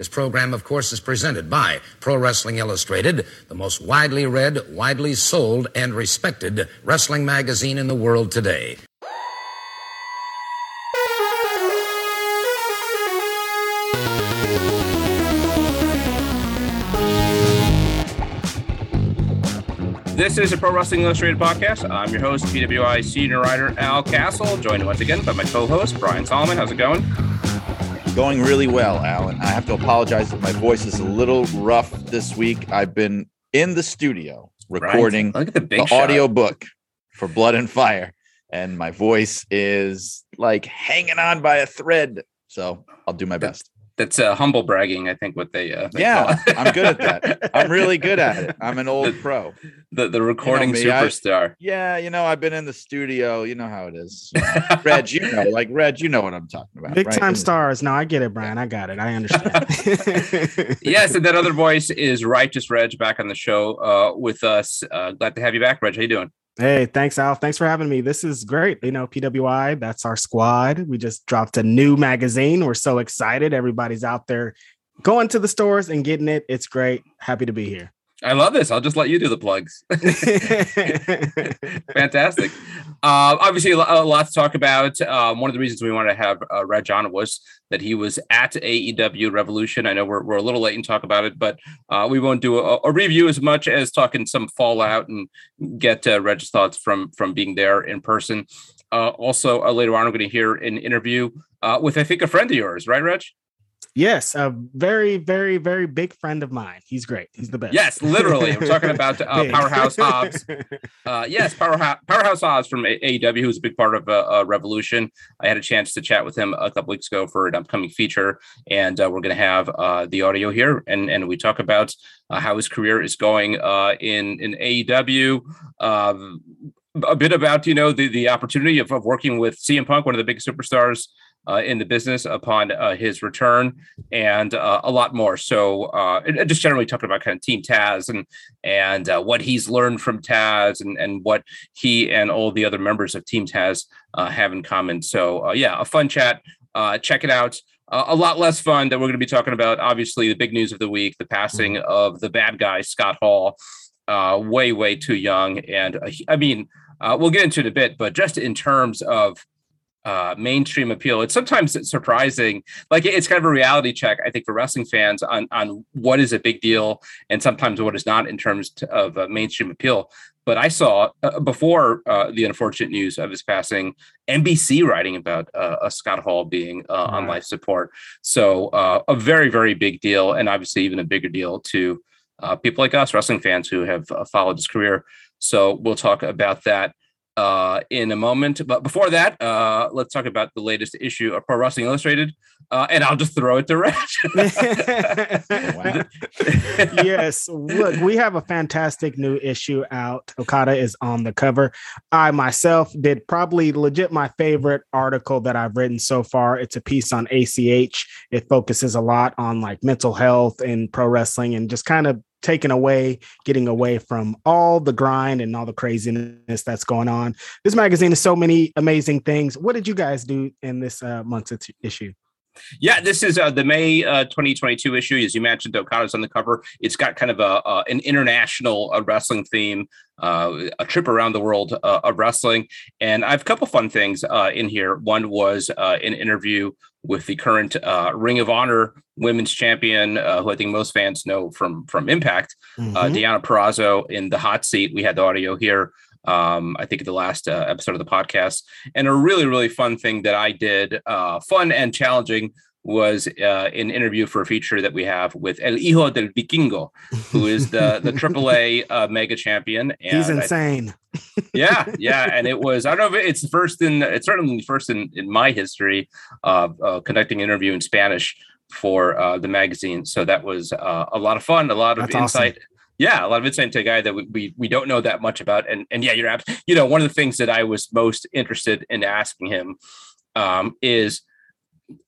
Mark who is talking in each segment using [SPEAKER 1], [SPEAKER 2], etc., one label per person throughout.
[SPEAKER 1] This program, of course, is presented by Pro Wrestling Illustrated, the most widely read, widely sold, and respected wrestling magazine in the world today.
[SPEAKER 2] This is a Pro Wrestling Illustrated podcast. I'm your host, PWI senior writer Al Castle, joined once again by my co-host Brian Solomon. How's it going?
[SPEAKER 3] Going really well, Alan. I have to apologize that my voice is a little rough this week. I've been in the studio recording
[SPEAKER 2] right. the,
[SPEAKER 3] the audio book for Blood and Fire, and my voice is like hanging on by a thread. So I'll do my best
[SPEAKER 2] that's uh, humble bragging. I think what they, uh,
[SPEAKER 3] they yeah, I'm good at that. I'm really good at it. I'm an old
[SPEAKER 2] the,
[SPEAKER 3] pro.
[SPEAKER 2] The the recording you know superstar.
[SPEAKER 3] I, yeah, you know, I've been in the studio. You know how it is. Reg, you know, like Reg, you know what I'm talking about.
[SPEAKER 4] Big
[SPEAKER 3] right?
[SPEAKER 4] time stars. No, I get it, Brian. I got it. I understand.
[SPEAKER 2] yes, and that other voice is Righteous Reg back on the show uh, with us. Uh, glad to have you back, Reg. How you doing?
[SPEAKER 4] Hey, thanks, Al. Thanks for having me. This is great. You know, PWI, that's our squad. We just dropped a new magazine. We're so excited. Everybody's out there going to the stores and getting it. It's great. Happy to be here.
[SPEAKER 2] I love this. I'll just let you do the plugs. Fantastic. Uh, obviously, a lot to talk about. Um, one of the reasons we wanted to have uh, Reg on was that he was at AEW Revolution. I know we're, we're a little late in talk about it, but uh, we won't do a, a, review as much as talking some fallout and get uh, Reg's thoughts from from being there in person. Uh, also, uh, later on, we're going to hear an interview uh, with I think a friend of yours, right, Reg?
[SPEAKER 4] Yes, a very, very, very big friend of mine. He's great. He's the best.
[SPEAKER 2] Yes, literally. I'm talking about uh, Powerhouse Hobbs. Uh, yes, Powerhouse, Powerhouse Hobbs from AEW, who's a big part of uh, uh, Revolution. I had a chance to chat with him a couple weeks ago for an upcoming feature, and uh, we're going to have uh, the audio here, and and we talk about how his career is going in in AEW. Um, a bit about you know the the opportunity of, of working with CM Punk, one of the biggest superstars uh, in the business upon uh, his return, and uh, a lot more. So, uh, just generally talking about kind of Team Taz and and uh, what he's learned from Taz, and and what he and all the other members of Team Taz uh, have in common. So, yeah, a fun chat. check it out. a lot less fun that we're going to be talking about. Obviously, the big news of the week: the passing mm-hmm. of the bad guy Scott Hall. way, way too young, and I mean, we'll get into it a bit, but just in terms of uh, mainstream appeal. It's sometimes it's surprising. Like it's kind of a reality check, I think, for wrestling fans on on what is a big deal and sometimes what is not in terms of uh, mainstream appeal. But I saw uh, before uh, the unfortunate news of his passing, NBC writing about uh, Scott Hall being uh, on life support. So uh, a very very big deal, and obviously even a bigger deal to uh, people like us, wrestling fans who have followed his career. So we'll talk about that uh, in a moment. But before that, uh, let's talk about the latest issue of Pro Wrestling Illustrated. Uh, and I'll just throw it to Reg.
[SPEAKER 4] yes. Look, we have a fantastic new issue out. Okada is on the cover. I myself did probably legit my favorite article that I've written so far. It's a piece on ACH. It focuses a lot on like mental health and pro wrestling and just kind of taken away, getting away from all the grind and all the craziness that's going on. This magazine is so many amazing things. What did you guys do in this uh, month's issue?
[SPEAKER 2] Yeah, this is uh, the May uh, 2022 issue. As you mentioned, Okada's on the cover. It's got kind of a uh, an international uh, wrestling theme, uh, a trip around the world uh, of wrestling. And I have a couple fun things in here. One was an interview with the current Ring of Honor women's champion, who I think most fans know from from Impact, mm-hmm. Deonna Purrazzo in the hot seat. We had the audio here um, I think the last uh, episode of the podcast. And a really, really fun thing that I did, uh, fun and challenging, was uh, an interview for a feature that we have with El Hijo del Vikingo, who is the the AAA uh, mega champion.
[SPEAKER 4] And He's insane.
[SPEAKER 2] I, yeah, yeah, and it was I don't know if it's first in it's certainly the first in in my history of uh, conducting an interview in Spanish for uh, the magazine. So that was uh, a lot of fun, a lot of That's insight. Awesome yeah, a lot of insight into a guy that we, we, we don't know that much about. And and yeah, you're abs- you know one of the things that I was most interested in asking him um, is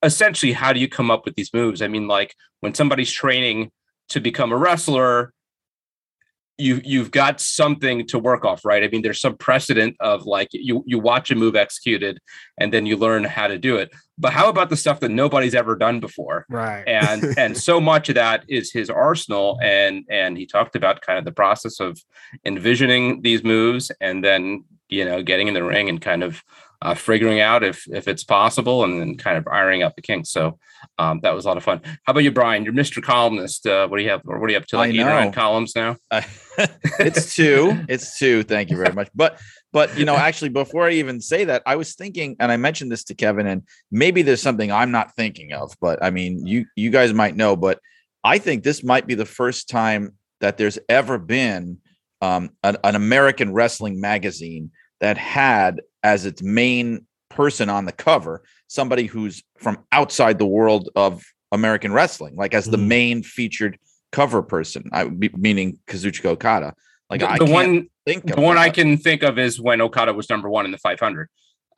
[SPEAKER 2] essentially how do you come up with these moves? I mean, like when somebody's training to become a wrestler, you you've got something to work off, right? I mean, there's some precedent of like you you watch a move executed and then you learn how to do it. But how about the stuff that nobody's ever done before?
[SPEAKER 4] Right.
[SPEAKER 2] And and so much of that is his arsenal. And and he talked about kind of the process of envisioning these moves and then you know getting in the ring and kind of uh, figuring out if if it's possible and then kind of ironing out the kinks. So um, that was a lot of fun. How about you, Brian? You're Mr. Columnist. Uh, what do you have? Or what are you up to? Like eight nine columns now?
[SPEAKER 3] it's two. It's two. Thank you very much. But but you know, actually, before I even say that, I was thinking, and I mentioned this to Kevin, and maybe there's something I'm not thinking of. But I mean, you you guys might know, but I think this might be the first time that there's ever been um, an, an American wrestling magazine that had as its main person on the cover somebody who's from outside the world of American wrestling, like as the mm. main featured cover person. I meaning Kazuchika Okada. Like
[SPEAKER 2] the,
[SPEAKER 3] I
[SPEAKER 2] the one think the one I can think of is when Okada was number one in the 500.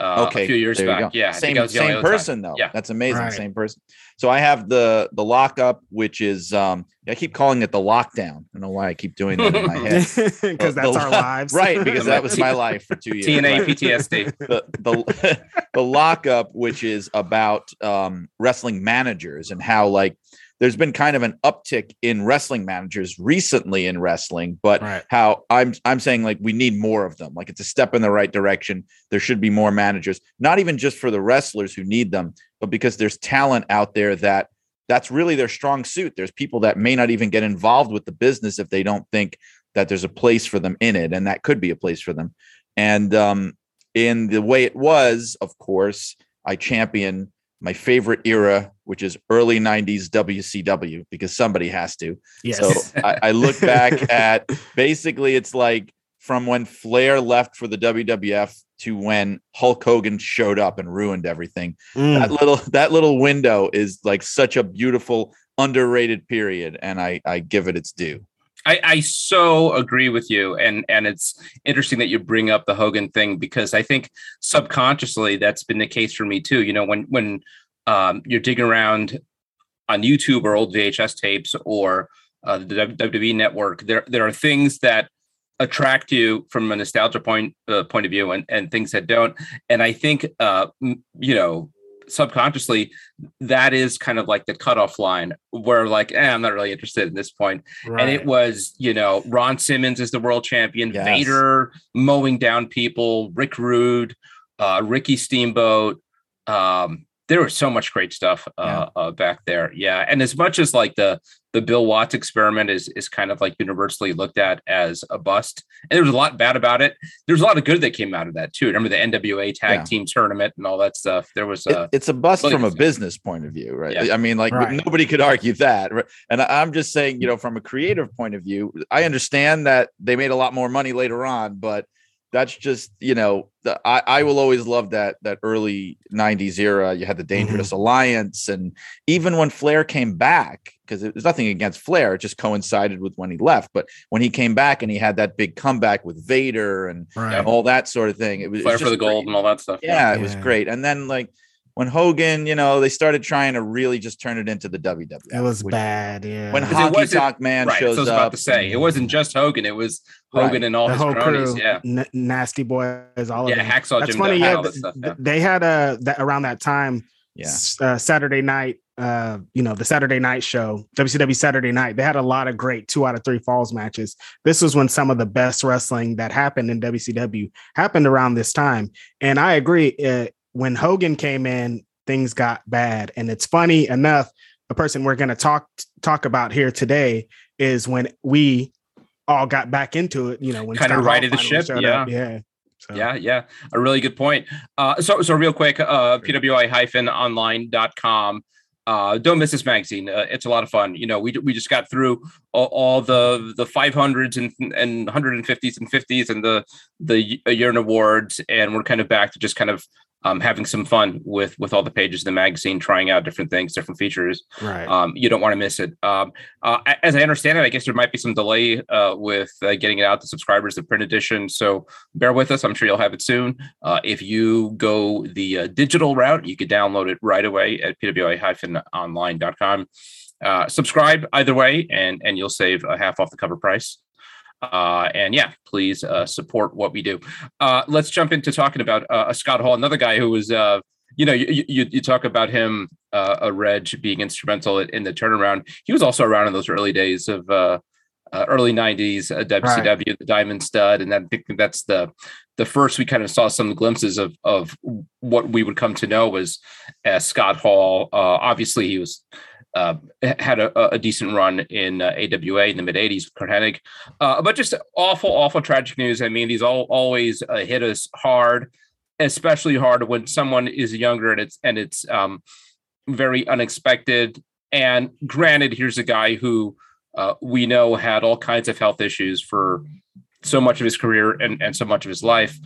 [SPEAKER 2] Uh, okay, a few years back. Yeah,
[SPEAKER 3] same same person though. Yeah, that's amazing. Right. Same person. So I have the the lockup, which is um, I keep calling it the lockdown. I don't know why I keep doing that in my head
[SPEAKER 4] because that's the, our lives,
[SPEAKER 3] right? Because that was my life for two years.
[SPEAKER 2] TNA right? PTSD.
[SPEAKER 3] The, the the lockup, which is about um, wrestling managers and how like there's been kind of an uptick in wrestling managers recently in wrestling, but right. how I'm I'm saying like we need more of them. Like it's a step in the right direction. There should be more managers, not even just for the wrestlers who need them, but because there's talent out there that that's really their strong suit. There's people that may not even get involved with the business if they don't think that there's a place for them in it, and that could be a place for them. And um, in the way it was, of course, I champion my favorite era, which is early 90s WCW, because somebody has to. Yes. So I, I look back at basically it's like from when Flair left for the WWF to when Hulk Hogan showed up and ruined everything. Mm. That little that little window is like such a beautiful underrated period, and I I give it its due.
[SPEAKER 2] I, I so agree with you, and and it's interesting that you bring up the Hogan thing because I think subconsciously that's been the case for me too. You know, when when um, you're digging around on YouTube or old VHS tapes or uh, the WWE Network, there there are things that attract you from a nostalgia point uh, point of view, and and things that don't. And I think uh, you know subconsciously that is kind of like the cutoff line where like eh, i'm not really interested in this point right. and it was you know ron simmons is the world champion yes. vader mowing down people rick rude uh, ricky steamboat um, there was so much great stuff uh, yeah. uh, back there yeah and as much as like the the Bill Watts experiment is is kind of like universally looked at as a bust. And there was a lot bad about it. There's a lot of good that came out of that too. Remember the NWA tag yeah. team tournament and all that stuff. There was a,
[SPEAKER 3] it, it's a bust from a business point of view, right? Yeah. I mean, like right. nobody could argue that. Right? And I'm just saying, you know, from a creative point of view, I understand that they made a lot more money later on, but that's just you know the, I, I will always love that that early 90s era. You had the dangerous mm-hmm. alliance and even when flair came back because there's nothing against flair it just coincided with when he left but when he came back and he had that big comeback with vader and, right. and all that sort of thing it was
[SPEAKER 2] flair for the gold and all that stuff
[SPEAKER 3] yeah, yeah, it was great. And then like when Hogan, you know, they started trying to really just turn it into the WWE.
[SPEAKER 4] It was bad, yeah.
[SPEAKER 3] When Honky Tonk Man
[SPEAKER 2] right,
[SPEAKER 3] shows
[SPEAKER 2] I was
[SPEAKER 3] about
[SPEAKER 2] up, to say it wasn't just Hogan; it was Hogan right. and all the his whole cronies. Crew, yeah,
[SPEAKER 4] N- nasty boys, all
[SPEAKER 2] yeah,
[SPEAKER 4] of them.
[SPEAKER 2] Hacksaw That's Jim funny. Yeah, stuff,
[SPEAKER 4] yeah, they had a that around that time. Yeah, uh, Saturday night. Uh, you know, the Saturday night show, WCW Saturday night. They had a lot of great two out of three falls matches. This was when some of the best wrestling that happened in WCW happened around this time. And I agree. Uh, when Hogan came in, things got bad. And it's funny enough, the person we're going to talk talk about here today is when we all got back into it. You know, when
[SPEAKER 2] kind of righted the ship. Yeah,
[SPEAKER 4] up. yeah.
[SPEAKER 2] So. Yeah, yeah, a really good point. Uh, so, so real quick, uh, pwi-online.com. Uh, don't miss this magazine. Uh, it's a lot of fun. You know, we we just got through all, all the the 500s and and 150s and 50s and the the year in awards, and we're kind of back to just kind of um, having some fun with with all the pages of the magazine, trying out different things, different features.
[SPEAKER 4] Right.
[SPEAKER 2] Um, you don't want to miss it. Um, uh, as I understand it, I guess there might be some delay uh, with uh, getting it out to subscribers, the print edition. So bear with us. I'm sure you'll have it soon. Uh, if you go the uh, digital route, you could download it right away at pwi-online.com. Uh, subscribe either way, and and you'll save a half off the cover price. Uh, and yeah, please uh, support what we do. Uh, let's jump into talking about uh, Scott Hall, another guy who was, uh, you know, you, you, you talk about him, uh, a Reg being instrumental in the turnaround. He was also around in those early days of early '90s WCW, right. the Diamond Stud, and I think that's the the first we kind of saw some glimpses of of what we would come to know as as Scott Hall. obviously, he was uh, had a, a, decent run in uh, AWA in the mid 80s with Curt Hennig. Uh, but just awful, awful tragic news. I mean, these all always uh, hit us hard, especially hard when someone is younger and it's and it's um, very unexpected. And granted, here's a guy who uh, we know had all kinds of health issues for so much of his career and, and so much of his life.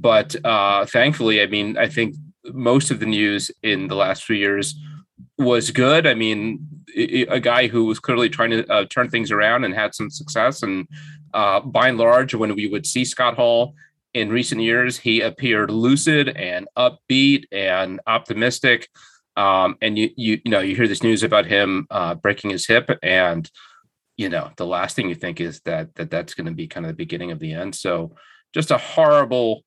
[SPEAKER 2] But uh, thankfully, I mean, I think most of the news in the last few years was good. I mean, a guy who was clearly trying to uh, turn things around and had some success. And uh, by and large, when we would see Scott Hall in recent years, he appeared lucid and upbeat and optimistic. Um, and you, you, you know, you hear this news about him uh, breaking his hip, and you know, the last thing you think is that that that's going to be kind of the beginning of the end. So, just a horrible,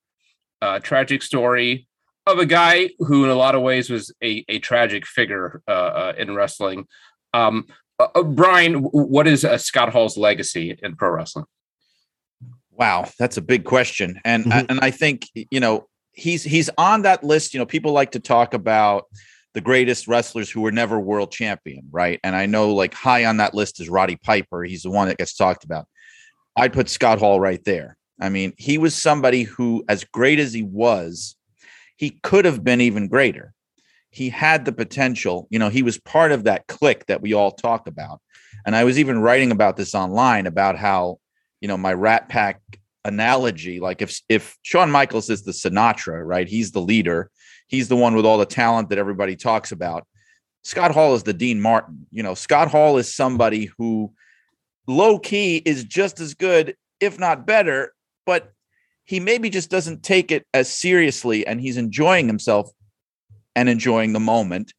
[SPEAKER 2] uh, tragic story of a guy who, in a lot of ways, was a, a tragic figure uh, uh, in wrestling. Um, uh, uh Brian, what is uh, Scott Hall's legacy in pro wrestling?
[SPEAKER 3] Wow, that's a big question, and mm-hmm. and I think you know he's he's on that list. You know, people like to talk about the greatest wrestlers who were never world champion, right? And I know like high on that list is Roddy Piper. He's the one that gets talked about. I'd put Scott Hall right there. I mean, he was somebody who, as great as he was, he could have been even greater. He had the potential. You know, he was part of that clique that we all talk about. And I was even writing about this online about how, you know, my Rat Pack analogy, like if if Shawn Michaels is the Sinatra, right? He's the leader. He's the one with all the talent that everybody talks about. Scott Hall is the Dean Martin. You know, Scott Hall is somebody who low key is just as good, if not better, but he maybe just doesn't take it as seriously and he's enjoying himself and enjoying the moment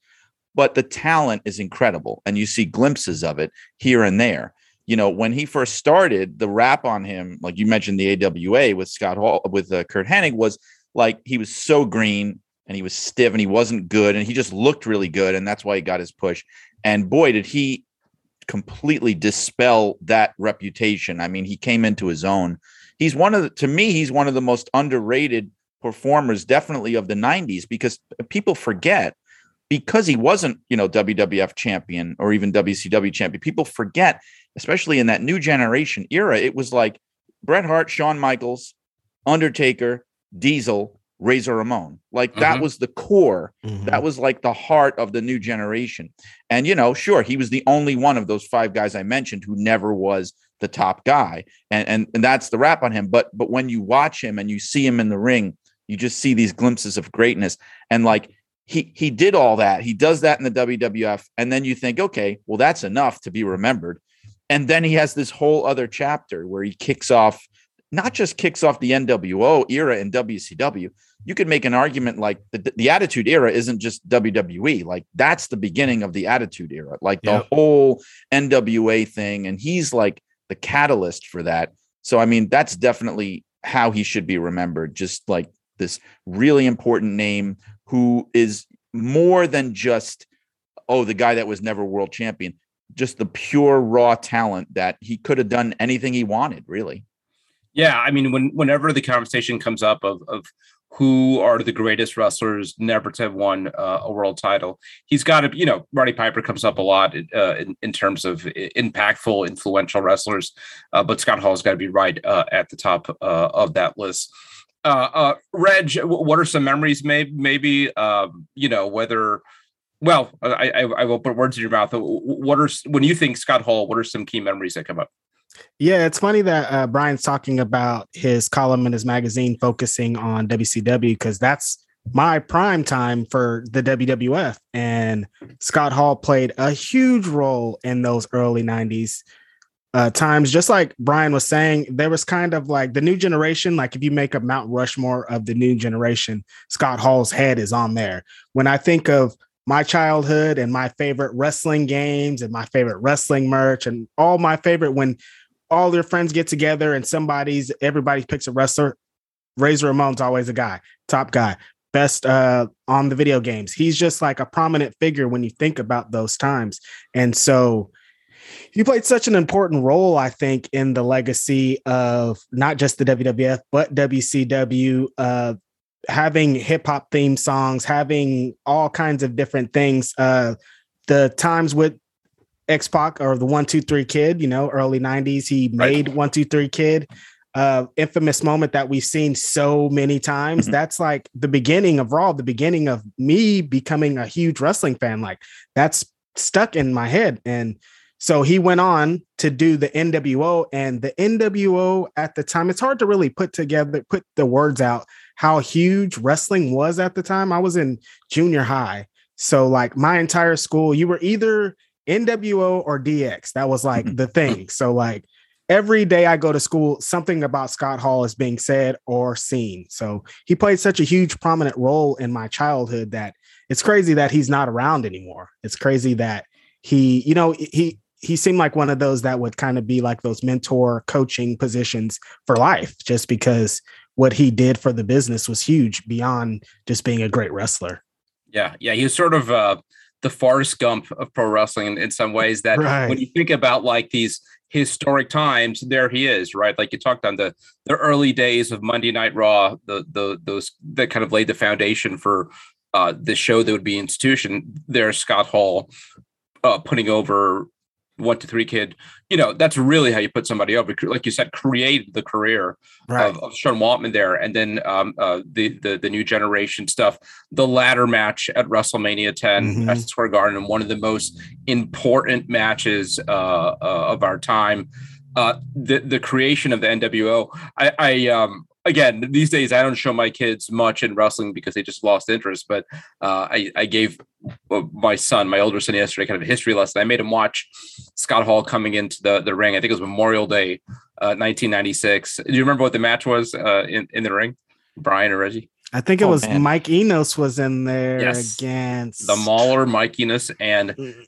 [SPEAKER 3] but the talent is incredible and you see glimpses of it here and there. You know when he first started the rap on him like you mentioned the awa with scott hall with uh, curt hennig was like he was so green and he was stiff and he wasn't good and he just looked really good and that's why he got his push. And boy did he completely dispel that reputation. I mean he came into his own he's one of the, to me he's one of the most underrated performers definitely of the 90s because people forget because he wasn't you know WWF champion or even WCW champion people forget especially in that new generation era it was like Bret Hart Shawn Michaels Undertaker Diesel Razor Ramon like that mm-hmm. was the core mm-hmm. that was like the heart of the new generation and you know sure he was the only one of those five guys I mentioned who never was the top guy and, and and that's the rap on him. But but when you watch him and you see him in the ring you just see these glimpses of greatness. And like he he did all that. He does that in the WWF and then you think okay well that's enough to be remembered. And then he has this whole other chapter where he kicks off not just kicks off the NWO era in WCW you could make an argument like the, the attitude era isn't just WWE like that's the beginning of the attitude era. Like the yep. whole NWO thing. And he's like the catalyst for that. So, I mean, that's definitely how he should be remembered. Just like this really important name who is more than just, oh, the guy that was never world champion, just the pure raw talent that he could have done anything he wanted, really.
[SPEAKER 2] Yeah, I mean, when whenever the conversation comes up of of who are the greatest wrestlers never to have won uh, a world title. He's got to, you know, Roddy Piper comes up a lot uh, in, in, terms of impactful, influential wrestlers, uh, but Scott Hall's got to be right uh, at the top uh, of that list. Uh, Reg, what are some memories? Maybe, maybe um, you know, whether. Well, I, I, I will put words in your mouth. What are when you think Scott Hall? What are some key memories that come up?
[SPEAKER 4] Yeah, it's funny that uh, Brian's talking about his column in his magazine focusing on WCW because that's my prime time for the WWF. And Scott Hall played a huge role in those early 90s uh, times. Just like Brian was saying, there was kind of like the new generation. Like if you make a Mount Rushmore of the new generation, Scott Hall's head is on there. When I think of my childhood and my favorite wrestling games and my favorite wrestling merch and all my favorite when all your friends get together and somebody's everybody picks a wrestler. Razor Ramon's always a guy, top guy, best uh, on the video games. He's just like a prominent figure when you think about those times. And so he played such an important role, I think, in the legacy of not just the WWF, but WCW, uh, having hip hop theme songs, having all kinds of different things. Uh, the times with X Pac or the One Two Three Kid, you know, early '90s, he made One Two Three Kid. Uh, infamous moment that we've seen so many times. Mm-hmm. That's like the beginning of Raw, the beginning of me becoming a huge wrestling fan. Like that's stuck in my head. And so he went on to do the NWO, and the NWO at the time, it's hard to really put together, put the words out how huge wrestling was at the time. I was in junior high. So, like, my entire school, you were either NWO or DX. That was like the thing. So, like, every day I go to school, something about Scott Hall is being said or seen. So, he played such a huge, prominent role in my childhood that it's crazy that he's not around anymore. It's crazy that he, you know, he he seemed like one of those that would kind of be like those mentor coaching positions for life, just because what he did for the business was huge beyond just being a great wrestler.
[SPEAKER 2] Yeah, yeah, he was sort of uh, the Forrest Gump of pro wrestling in, in some ways. That right. when you think about like these historic times, there he is, right? Like you talked on the the early days of Monday Night Raw, the the those that kind of laid the foundation for uh, the show that would be institution. There's Scott Hall uh, putting over one two three kid, you know, that's really how you put somebody over. Like you said, create the career right. of, of, Sean Waltman there, and then um, uh, the the the new generation stuff. The ladder match at WrestleMania 10 mm-hmm. at Square Garden, and one of the most important matches uh, uh, of our time. Uh, the the creation of the NWO. I, I um again, these days I don't show my kids much in wrestling because they just lost interest. But uh, I, I gave uh, my son, my older son, yesterday kind of a history lesson. I made him watch Scott Hall coming into the, the ring. I think it was Memorial Day, uh, 1996. Do you remember what the match was uh, in, in the ring, Brian or Reggie?
[SPEAKER 4] I think it oh, was man. Mike Enos was in there yes. against
[SPEAKER 2] the Mauler, Mike Enos, and mm.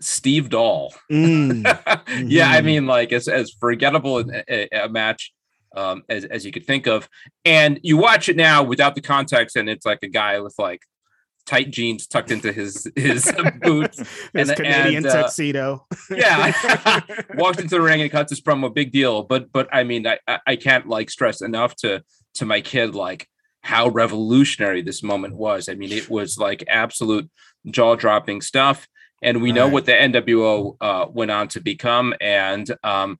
[SPEAKER 2] Steve Doll. Mm. yeah, I mm-hmm. mean, like as as forgettable a, a match um, as as you could think of. And you watch it now without the context, and it's like a guy with like tight jeans tucked into his his boots,
[SPEAKER 4] his and, Canadian and, uh, tuxedo.
[SPEAKER 2] yeah, walks into the ring and cuts his promo. Big deal. But but I mean, I I can't like stress enough to to my kid like how revolutionary this moment was. I mean, it was like absolute jaw dropping stuff. And we know what the NWO uh, went on to become. And um,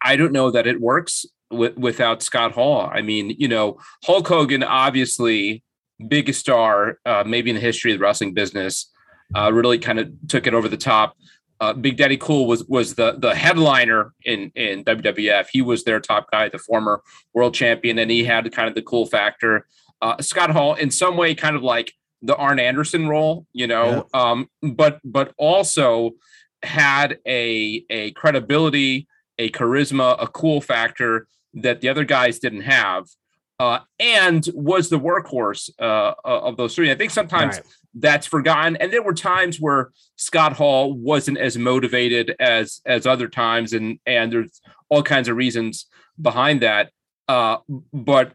[SPEAKER 2] I don't know that it works w- without Scott Hall. I mean, you know, Hulk Hogan, obviously biggest star, uh, maybe in the history of the wrestling business, uh, really kind of took it over the top. Uh, Big Daddy Cool was was the the headliner in in WWF. He was their top guy, the former world champion, and he had kind of the cool factor. Uh, Scott Hall, in some way, kind of like the Arn Anderson role, you know, yeah. um, but but also had a a credibility, a charisma, a cool factor that the other guys didn't have, uh, and was the workhorse uh, uh, of those three. I think sometimes right. that's forgotten, and there were times where Scott Hall wasn't as motivated as as other times, and and there's all kinds of reasons behind that. Uh, but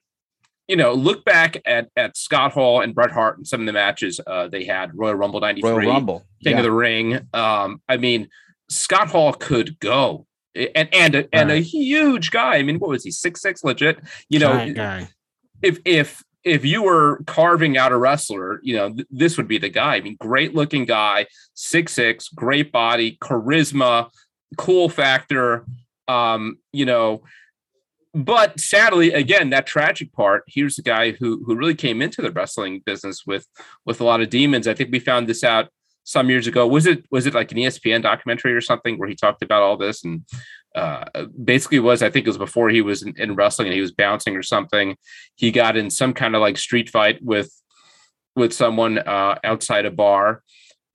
[SPEAKER 2] you know, look back at at Scott Hall and Bret Hart and some of the matches uh, they had. Royal Rumble '93, Royal Rumble, King yeah. of the Ring. Um, I mean, Scott Hall could go and and a, and a huge guy. I mean, what was he? Six six, legit. You know, guy. if if if you were carving out a wrestler, you know, th- this would be the guy. I mean, great looking guy, six six, great body, charisma, cool factor. Um, you know, but sadly, again, that tragic part. Here's a guy who who really came into the wrestling business with with a lot of demons. I think we found this out some years ago. Was it was it like an ESPN documentary or something where he talked about all this and uh, basically was I think it was before he was in, in, wrestling and he was bouncing or something. He got in some kind of like street fight with with someone uh, outside a bar.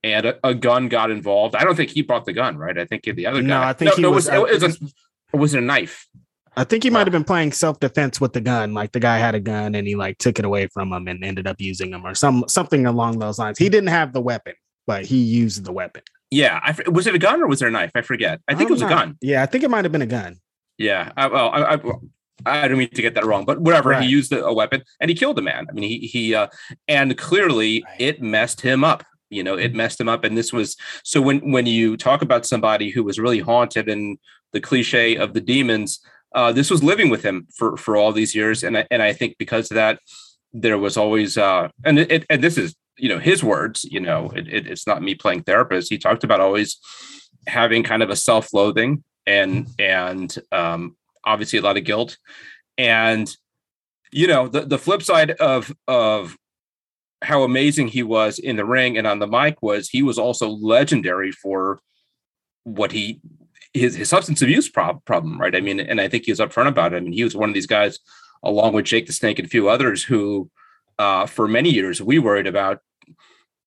[SPEAKER 2] And a, a, gun got involved. I don't think he brought the gun, right? I think the other guy.
[SPEAKER 4] No, I think no, he no, was.
[SPEAKER 2] It was, it was, a, was it a knife?
[SPEAKER 4] I think he might have been playing self defense with the gun. Like the guy had a gun and he like took it away from him and ended up using him or some something along those lines. He didn't have the weapon but he used the weapon.
[SPEAKER 2] Yeah, I, was it a gun or was there a knife? I forget. I think it was know. a gun.
[SPEAKER 4] Yeah, I think it might have been a gun.
[SPEAKER 2] Yeah. I, well, I, I, I don't mean to get that wrong, but whatever. Right. He used a, a, weapon and he killed a man. I mean, he he uh, and clearly right. it messed him up. You know, it mm-hmm. messed him up. And this was so when when you talk about somebody who was really haunted and the cliche of the demons, uh, this was living with him for for all these years. And I, and I think because of that, there was always uh, and it, and this is you know his words. You know, it, it, it's not me playing therapist. He talked about always having kind of a self-loathing and and um, obviously a lot of guilt and you know the, the flip side of of how amazing he was in the ring and on the mic was he was also legendary for what he his, his substance abuse prob- problem right i mean and i think he was upfront about it i mean he was one of these guys along with jake the snake and a few others who uh, for many years we worried about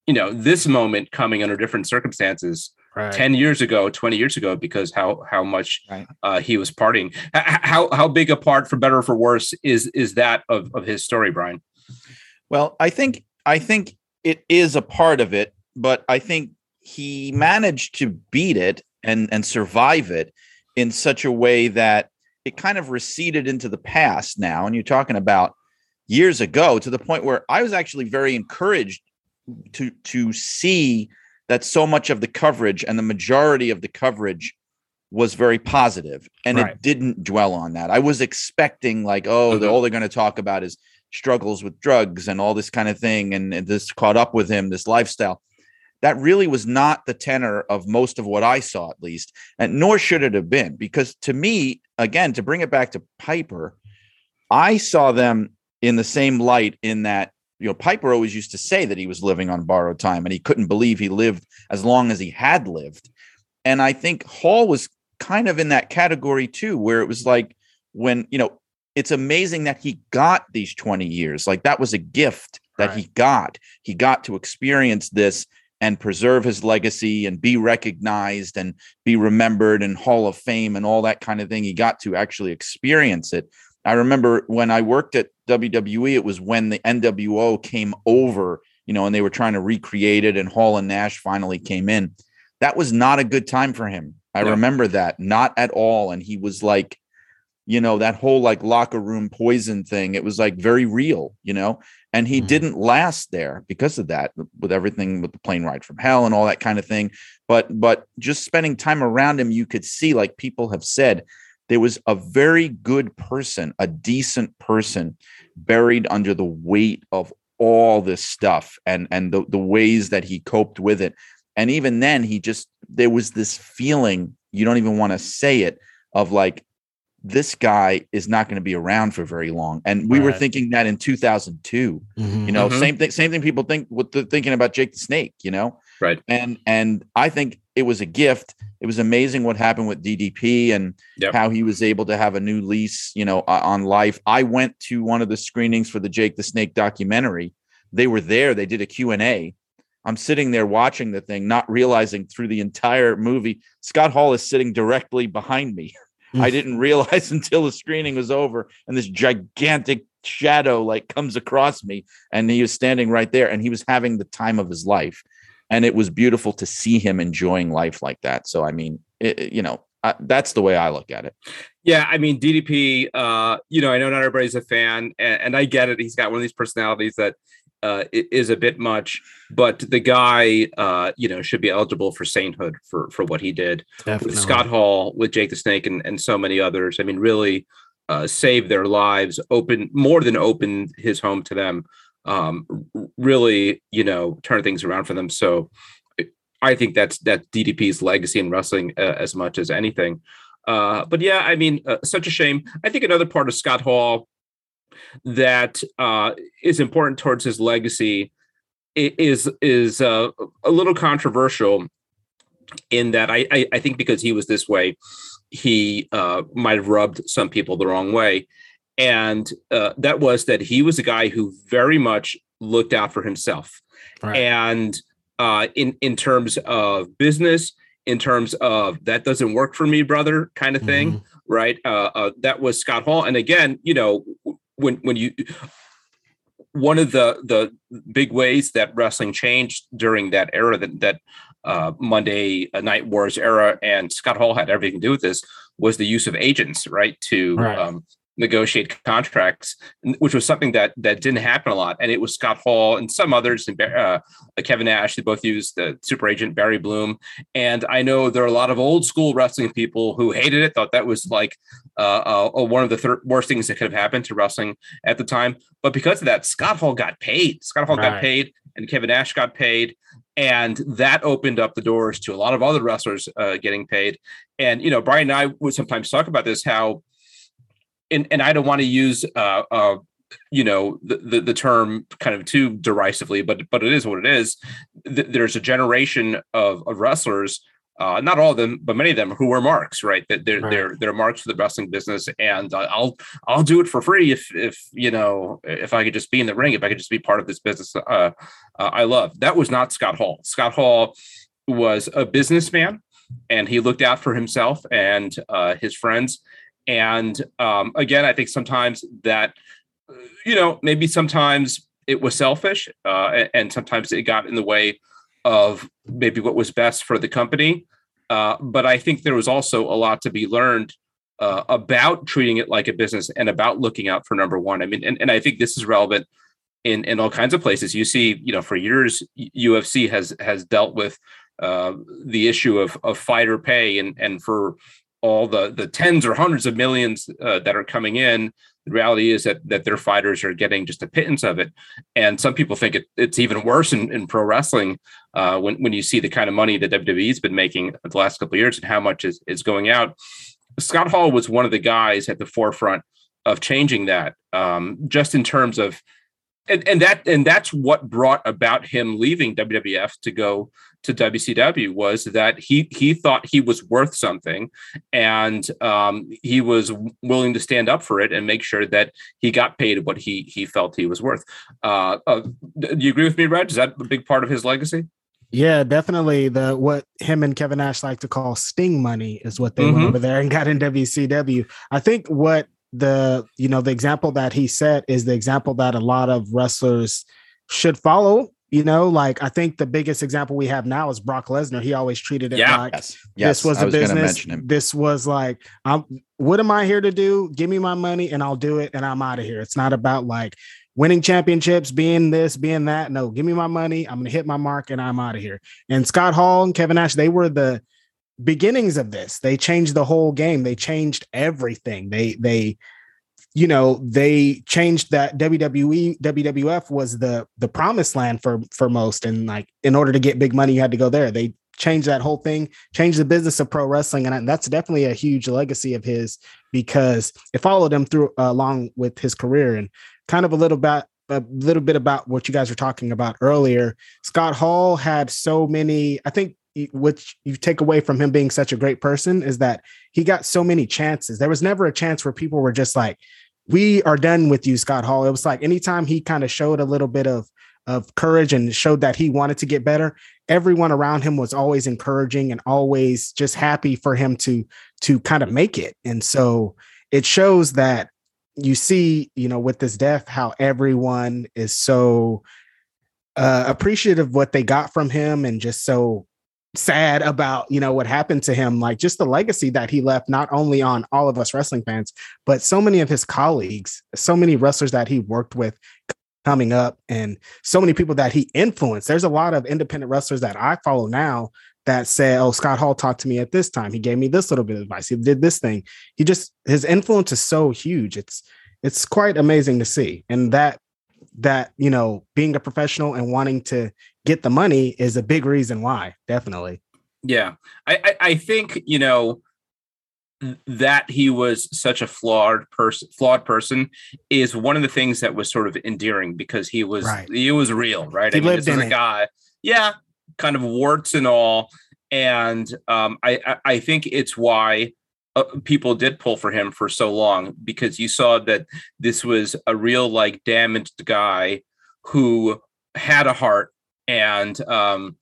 [SPEAKER 2] you know this moment coming under different circumstances right. 10 years ago 20 years ago because how how much right. uh, he was partying how how big a part for better or for worse is is that of, of his story brian
[SPEAKER 3] well i think i think it is a part of it but i think he managed to beat it and and survive it in such a way that it kind of receded into the past now and you're talking about years ago to the point where i was actually very encouraged to to see that so much of the coverage and the majority of the coverage was very positive and right. it didn't dwell on that. I was expecting like, oh, mm-hmm. all they're going to talk about is struggles with drugs and all this kind of thing and, and this caught up with him, this lifestyle. That really was not the tenor of most of what I saw, at least, and nor should it have been, because to me, again, to bring it back to Piper, I saw them in the same light in that you know, Piper always used to say that he was living on borrowed time and he couldn't believe he lived as long as he had lived. And I think Hall was kind of in that category too, where it was like when, you know, it's amazing that he got these 20 years. Like that was a gift that right. he got. He got to experience this and preserve his legacy and be recognized and be remembered and Hall of Fame and all that kind of thing. He got to actually experience it. I remember when I worked at WWE, it was when the NWO came over, you know, and they were trying to recreate it, and Hall and Nash finally came in. That was not a good time for him. I yeah. remember that, not at all. And he was like, you know, that whole like locker room poison thing, it was like very real, you know, and he mm-hmm. didn't last there because of that, with everything with the plane ride from hell and all that kind of thing. But, but just spending time around him, you could see, like people have said, there was a very good person, a decent person buried under the weight of all this stuff and and the, the ways that he coped with it. And even then he just there was this feeling, you don't even want to say it, of like this guy is not going to be around for very long. And we right. were thinking that in 2002. Mm-hmm, you know, mm-hmm. same thing same thing people think with the thinking about Jake the Snake, you know.
[SPEAKER 2] Right.
[SPEAKER 3] And and I think it was a gift. It was amazing what happened with DDP and yep. how he was able to have a new lease, you know, on life. I went to one of the screenings for the Jake the Snake documentary. They were there. They did a Q&A. I'm sitting there watching the thing, not realizing through the entire movie, Scott Hall is sitting directly behind me. I didn't realize until the screening was over and this gigantic shadow like comes across me and he was standing right there and he was having the time of his life and it was beautiful to see him enjoying life like that. So I mean, it, you know, I, that's the way I look at it.
[SPEAKER 2] Yeah, I mean DDP. Uh, you know, I know not everybody's a fan, and, and I get it. He's got one of these personalities that uh, is a bit much, but the guy, uh, you know, should be eligible for sainthood for for what he did Definitely. with Scott Hall, with Jake the Snake, and and so many others. I mean, really uh, saved their lives, open more than opened his home to them um, really, you know, turn things around for them. So I think that's that DDP's legacy in wrestling uh, as much as anything. Uh, but yeah, I mean, uh, such a shame. I think another part of Scott Hall that uh, is important towards his legacy is is uh, a little controversial in that I, I, I think because he was this way, he uh, might have rubbed some people the wrong way and uh, that was that he was a guy who very much looked out for himself right. and uh, in in terms of business in terms of that doesn't work for me brother kind of thing mm-hmm. right uh, uh, that was scott hall and again you know when when you one of the the big ways that wrestling changed during that era that that uh, Monday Night Wars era, and Scott Hall had everything to do with this. Was the use of agents, right, to right. Um, negotiate contracts, which was something that that didn't happen a lot. And it was Scott Hall and some others, and uh, Kevin Nash. They both used the super agent Barry Bloom. And I know there are a lot of old school wrestling people who hated it, thought that was like uh, uh, one of the thir- worst things that could have happened to wrestling at the time. But because of that, Scott Hall got paid. Scott Hall right. got paid, and Kevin Nash got paid. And that opened up the doors to a lot of other wrestlers uh, getting paid. And you know, Brian and I would sometimes talk about this how and, and I don't want to use uh, uh, you know the, the, the term kind of too derisively, but but it is what it is. Th- there's a generation of, of wrestlers, uh, not all of them, but many of them who were marks, right? That they're right. they're they're marks for the wrestling business, and I'll I'll do it for free if if you know if I could just be in the ring, if I could just be part of this business. Uh, uh, I love that was not Scott Hall. Scott Hall was a businessman, and he looked out for himself and uh, his friends and um, again, I think sometimes that, you know, maybe sometimes it was selfish uh, and sometimes it got in the way of maybe what was best for the company. Uh, but I think there was also a lot to be learned uh, about treating it like a business and about looking out for number one. I mean, and, and I think this is relevant in, in all kinds of places. You see, you know, for years, UFC has has dealt with uh, the issue of, of fighter pay and, and for all the the tens or hundreds of millions uh, that are coming in. The reality is that that their fighters are getting just a pittance of it. And some people think it, it's even worse in, in pro wrestling uh, when, when you see the kind of money that wwe's been making the last couple of years and how much is, is going out. Scott hall was one of the guys at the forefront of changing that um, just in terms of and, and that and that's what brought about him leaving WWF to go to WCW was that he he thought he was worth something, and um, he was willing to stand up for it and make sure that he got paid what he he felt he was worth. Uh, uh, do you agree with me, Reg? Is that a big part of his legacy?
[SPEAKER 4] Yeah, definitely. The what him and Kevin Nash like to call sting money is what they mm-hmm. went over there and got in WCW. I think what the you know the example that he set is the example that a lot of wrestlers should follow you know, like I think the biggest example we have now is Brock Lesnar. He always treated it yeah. like
[SPEAKER 3] yes. Yes.
[SPEAKER 4] this was a was business. This was like, I'm, what am I here to do? Give me my money and I'll do it and I'm out of here. It's not about like winning championships, being this, being that. No, give me my money. I'm going to hit my mark and I'm out of here. And Scott Hall and Kevin Nash, they were the beginnings of this. They changed the whole game. They changed everything. They, they, you know they changed that WWE WWF was the the promised land for for most and like in order to get big money you had to go there they changed that whole thing changed the business of pro wrestling and that's definitely a huge legacy of his because it followed him through uh, along with his career and kind of a little bit a little bit about what you guys were talking about earlier Scott Hall had so many I think which you take away from him being such a great person is that he got so many chances. There was never a chance where people were just like, we are done with you, Scott Hall. It was like anytime he kind of showed a little bit of of courage and showed that he wanted to get better, everyone around him was always encouraging and always just happy for him to to kind of make it. And so it shows that you see, you know, with this death, how everyone is so uh, appreciative of what they got from him and just so sad about you know what happened to him like just the legacy that he left not only on all of us wrestling fans but so many of his colleagues so many wrestlers that he worked with coming up and so many people that he influenced. There's a lot of independent wrestlers that i follow now that say oh scott hall talked to me at this time. He gave me this little bit of advice. He did this thing. He just his influence is so huge. It's it's quite amazing to see and that that you know being a professional and wanting to get the money is a big reason why. Definitely.
[SPEAKER 2] Yeah, I, I, I think you know that he was such a flawed person flawed person is one of the things that was sort of endearing because he was right. he was real right
[SPEAKER 4] he I mean, lived in
[SPEAKER 2] a guy yeah kind of warts and all and um, I, I think it's why uh, people did pull for him for so long because you saw that this was a real like damaged guy who had a heart and um,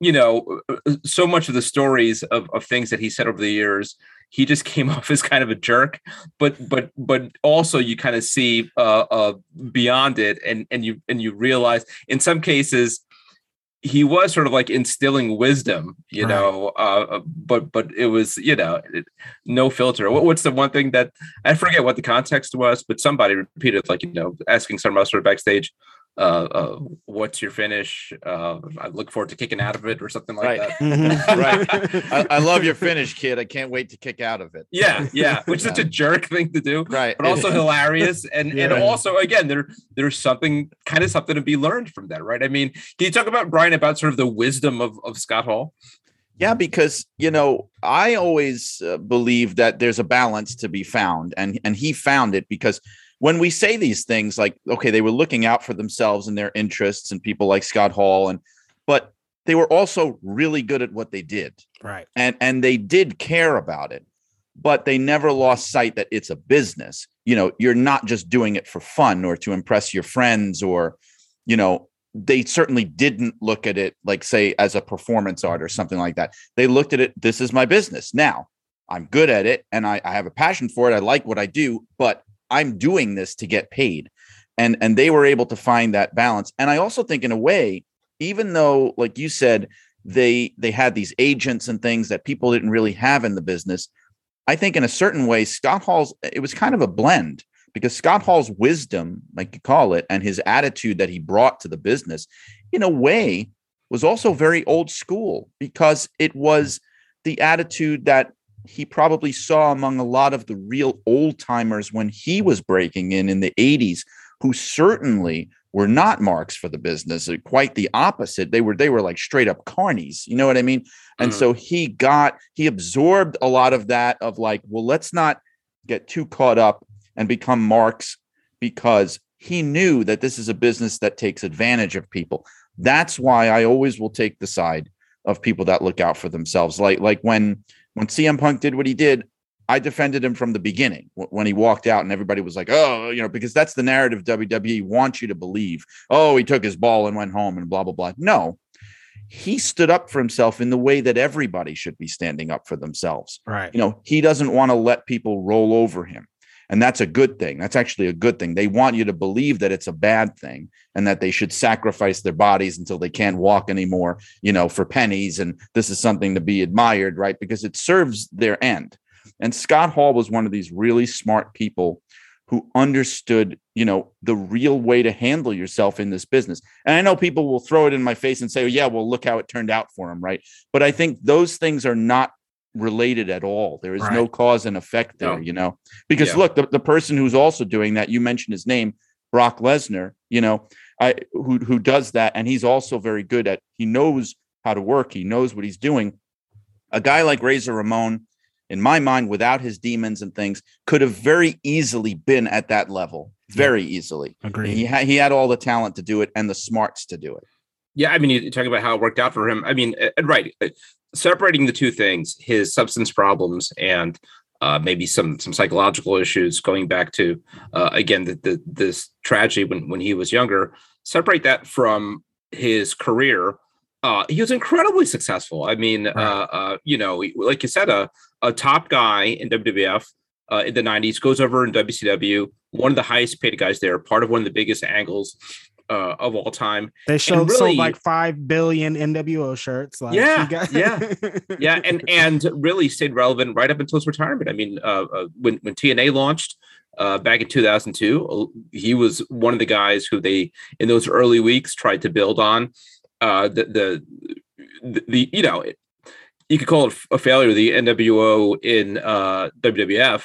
[SPEAKER 2] you know so much of the stories of, of things that he said over the years he just came off as kind of a jerk but but but also you kind of see uh, uh beyond it and and you and you realize in some cases he was sort of like instilling wisdom, you right. know, uh, uh, but but it was you know no filter. What, what's the one thing that I forget what the context was, but somebody repeated like you know asking some wrestler backstage, uh, uh, what's your finish? Uh, I look forward to kicking out of it or something like
[SPEAKER 3] right.
[SPEAKER 2] that.
[SPEAKER 3] Mm-hmm. right. I, I, love your finish, kid. I can't wait to kick out of it.
[SPEAKER 2] Yeah, yeah. Which is such a jerk thing to do.
[SPEAKER 3] Right.
[SPEAKER 2] But also hilarious. And yeah. and also again, there there's something kind of something to be learned from that, right? I mean, can you talk about Brian about sort of the wisdom of, of Scott Hall?
[SPEAKER 3] Yeah, because you know, I always uh, believe that there's a balance to be found, and and he found it because when we say these things like okay they were looking out for themselves and their interests and people like scott hall and but they were also really good at what they did.
[SPEAKER 4] Right.
[SPEAKER 3] And and they did care about it but they never lost sight that it's a business. You know you're not just doing it for fun or to impress your friends or you know they certainly didn't look at it like say as a performance art or something like that. They looked at it this is my business. Now i'm good at it and I, I have a passion for it. I like what i do but I'm doing this to get paid. And and they were able to find that balance. And I also think in a way, even though like you said, they they had these agents and things that people didn't really have in the business. I think in a certain way, Scott Hall's it was kind of a blend because Scott Hall's wisdom, like you call it, and his attitude that he brought to the business, in a way, was also very old school because it was the attitude that he probably saw among a lot of the real old timers when he was breaking in in the 80s who certainly were not marks for the business uh, quite the opposite. They were they were like straight up carnies you know what i mean? And mm-hmm. so he got he absorbed a lot of that of like well let's not get too caught up and become marks because he knew that this is a business that takes advantage of people. That's why i always will take the side of people that look out for themselves. Like like when when CM Punk did what he did, I defended him from the beginning when he walked out and everybody was like, oh, you know, because that's the narrative WWE wants you to believe. Oh, he took his ball and went home and blah, blah, blah. No, he stood up for himself in the way that everybody should be standing up for themselves.
[SPEAKER 4] Right.
[SPEAKER 3] You know, he doesn't want to let people roll over him. And that's a good thing. That's actually a good thing. They want you to believe that it's a bad thing and that they should sacrifice their bodies until they can't walk anymore, you know, for pennies. And this is something to be admired, right? Because it serves their end. And Scott Hall was one of these really smart people who understood, you know, the real way to handle yourself in this business. And I know people will throw it in my face and say, oh, yeah, well, look how it turned out for him, right? But I think those things are not related at all. There is right. no cause and effect there, no. you know. Because yeah. look, the, the person who's also doing that, you mentioned his name, Brock Lesnar, you know, I who who does that, and he's also very good at he knows how to work, he knows what he's doing. A guy like Razor Ramon, in my mind, without his demons and things, could have very easily been at that level. Very yeah. easily.
[SPEAKER 4] Agree.
[SPEAKER 3] He had he had all the talent to do it and the smarts to do it.
[SPEAKER 2] Yeah, I mean, you talk about how it worked out for him. I mean, uh, right uh, separating the two things, his substance problems and uh, maybe some some psychological issues, going back to uh, again the, the, this tragedy when when he was younger. Separate that from his career. Uh, he was incredibly successful. I mean, right. Uh, uh, you know, like you said, a a top guy in WWF uh, in the '90s goes over in WCW, one of the highest paid guys there, part of one of the biggest angles uh, of all time.
[SPEAKER 4] They showed really, sold like five billion NWO shirts. Like,
[SPEAKER 2] yeah, got- yeah, yeah, and and really stayed relevant right up until his retirement. I mean, uh, uh, when when TNA launched. Uh, back in 2002, uh, he was one of the guys who they, in those early weeks, tried to build on. Uh, the, the, the, the you know, you could call it a failure. The NWO in uh, WWF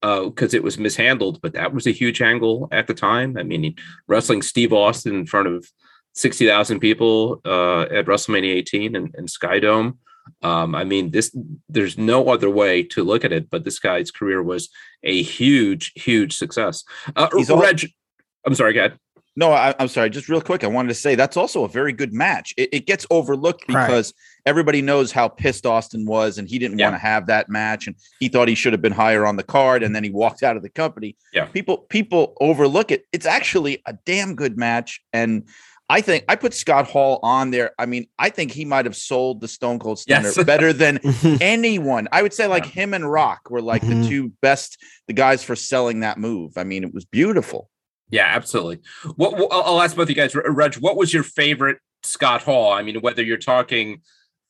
[SPEAKER 2] because uh, it was mishandled, but that was a huge angle at the time. I mean, wrestling Steve Austin in front of 60,000 people uh, at WrestleMania 18 and, and Skydome. Um, I mean, this there's no other way to look at it, but this guy's career was a huge, huge success. Uh, He's Reg, all- I'm sorry, go ahead.
[SPEAKER 3] No, I, am sorry. Just real quick, I wanted to say that's also a very good match. It, it gets overlooked because right. Everybody knows how pissed Austin was, and he didn't yeah. want to have that match, and he thought he should have been higher on the card, and then he walked out of the company.
[SPEAKER 2] Yeah,
[SPEAKER 3] people people overlook it. It's actually a damn good match, and I think I put Scott Hall on there. I mean, I think he might have sold the Stone Cold Stunner yes. better than anyone. I would say like yeah. him and Rock were like mm-hmm. the two best the guys for selling that move. I mean, it was beautiful.
[SPEAKER 2] Yeah, absolutely. What, what, I'll ask both of you guys, Reg. What was your favorite Scott Hall. I mean, whether you're talking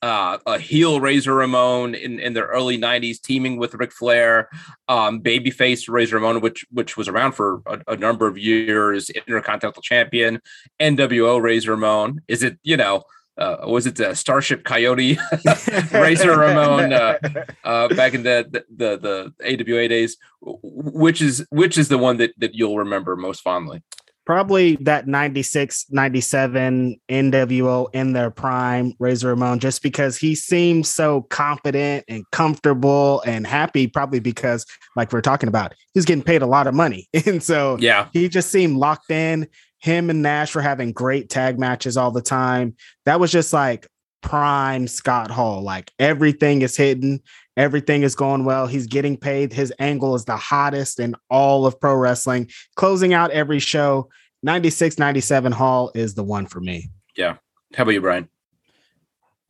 [SPEAKER 2] uh, a heel Razor Ramon in, in the early '90s, teaming with Ric Flair, um, babyface Razor Ramon, which which was around for a, a, number of years, Intercontinental Champion, NWO Razor Ramon. Is it you know? Uh, was it the Starship Coyote Razor Ramon uh, uh, back in the, the the the AWA days? Which is which is the one that that you'll remember most fondly?
[SPEAKER 4] Probably that 96 97 nwo in their prime razor ramon just because he seemed so confident and comfortable and happy probably because like we're talking about he's getting paid a lot of money. And so
[SPEAKER 2] yeah.
[SPEAKER 4] he just seemed locked in. Him and nash were having great tag matches all the time. That was just like prime scott hall like everything is hidden Everything is going well. He's getting paid. His angle is the hottest in all of pro wrestling. Closing out every show, 96, 97 Hall is the one for me.
[SPEAKER 2] Yeah. How about you, Brian?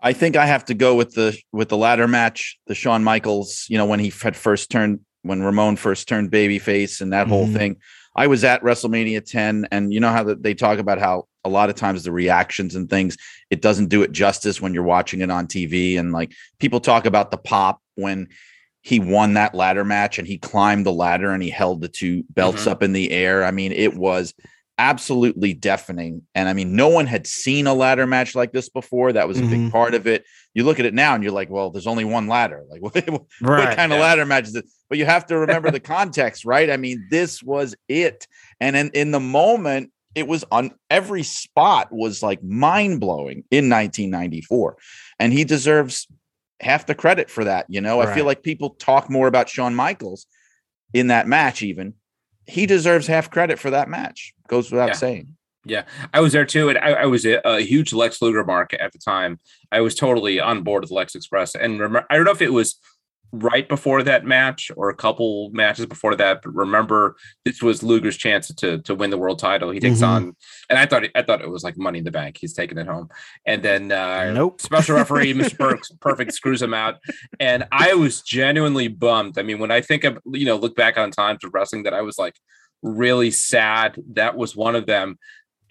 [SPEAKER 3] I think I have to go with the with the ladder match, the Shawn Michaels, you know, when he had first turned when Ramon first turned babyface and that mm-hmm. whole thing. I was at WrestleMania 10 and you know how they talk about how a lot of times the reactions and things it doesn't do it justice when you're watching it on TV and like people talk about the pop when he won that ladder match and he climbed the ladder and he held the two belts mm-hmm. up in the air. I mean, it was absolutely deafening. And I mean, no one had seen a ladder match like this before. That was a mm-hmm. big part of it. You look at it now and you're like, well, there's only one ladder. Like, what, right, what kind yeah. of ladder match is it? But you have to remember the context, right? I mean, this was it. And in, in the moment, it was on every spot was like mind blowing in 1994. And he deserves half the credit for that. You know, right. I feel like people talk more about Shawn Michaels in that match, even. He deserves half credit for that match. Goes without
[SPEAKER 2] yeah.
[SPEAKER 3] saying.
[SPEAKER 2] Yeah, I was there too, and I, I was a, a, huge Lex Luger mark at the time. I was totally on board with Lex Express, and remember, I don't know if it was right before that match or a couple matches before that. But remember, this was Luger's chance to to win the world title. He takes mm-hmm. on, and I thought I thought it was like Money in the Bank. He's taking it home, and then uh,
[SPEAKER 4] nope.
[SPEAKER 2] special referee Mr. Burks perfect screws him out, and I was genuinely bummed. I mean, when I think of you know look back on times of wrestling that I was like really sad. That was one of them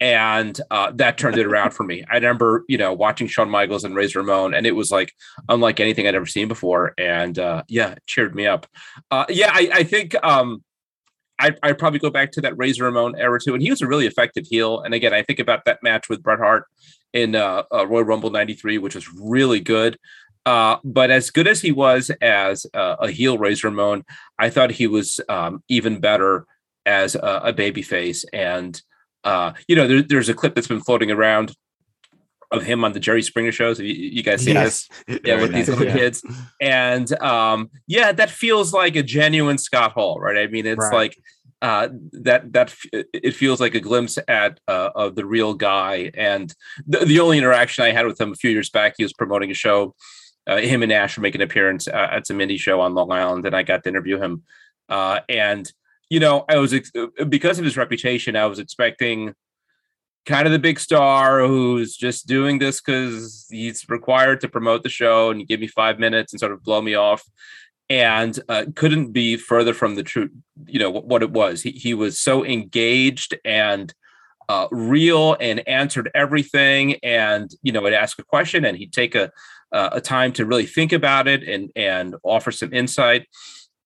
[SPEAKER 2] and uh, that turned it around for me. I remember, you know, watching Shawn Michaels and Razor Ramon, and it was like unlike anything I'd ever seen before. And uh, yeah, cheered me up. Uh, yeah, I, I think um, I, I'd probably go back to that Razor Ramon era too. And he was a really effective heel. And again, I think about that match with Bret Hart in uh, uh, Royal Rumble '93, which was really good. Uh, but as good as he was as a heel Razor Ramon, I thought he was um, even better as a, a baby face. And uh, you know, there, there's a clip that's been floating around of him on the Jerry Springer shows. Have you, you guys seen yes. this? Yeah, with nice. these little yeah. kids. And um, yeah, that feels like a genuine Scott Hall, right? I mean, it's right. like uh, that that it feels like a glimpse at uh, of the real guy. And the, the only interaction I had with him a few years back, he was promoting a show. Uh, him and Nash were making an appearance uh, at some indie show on Long Island, and I got to interview him. Uh, and you know, I was ex- because of his reputation, I was expecting kind of the big star who's just doing this because he's required to promote the show and give me five minutes and sort of blow me off. And uh, couldn't be further from the truth, you know, what, what it was. He, he was so engaged and uh, real and answered everything. And, you know, would ask a question and he'd take a, uh, a time to really think about it and, and offer some insight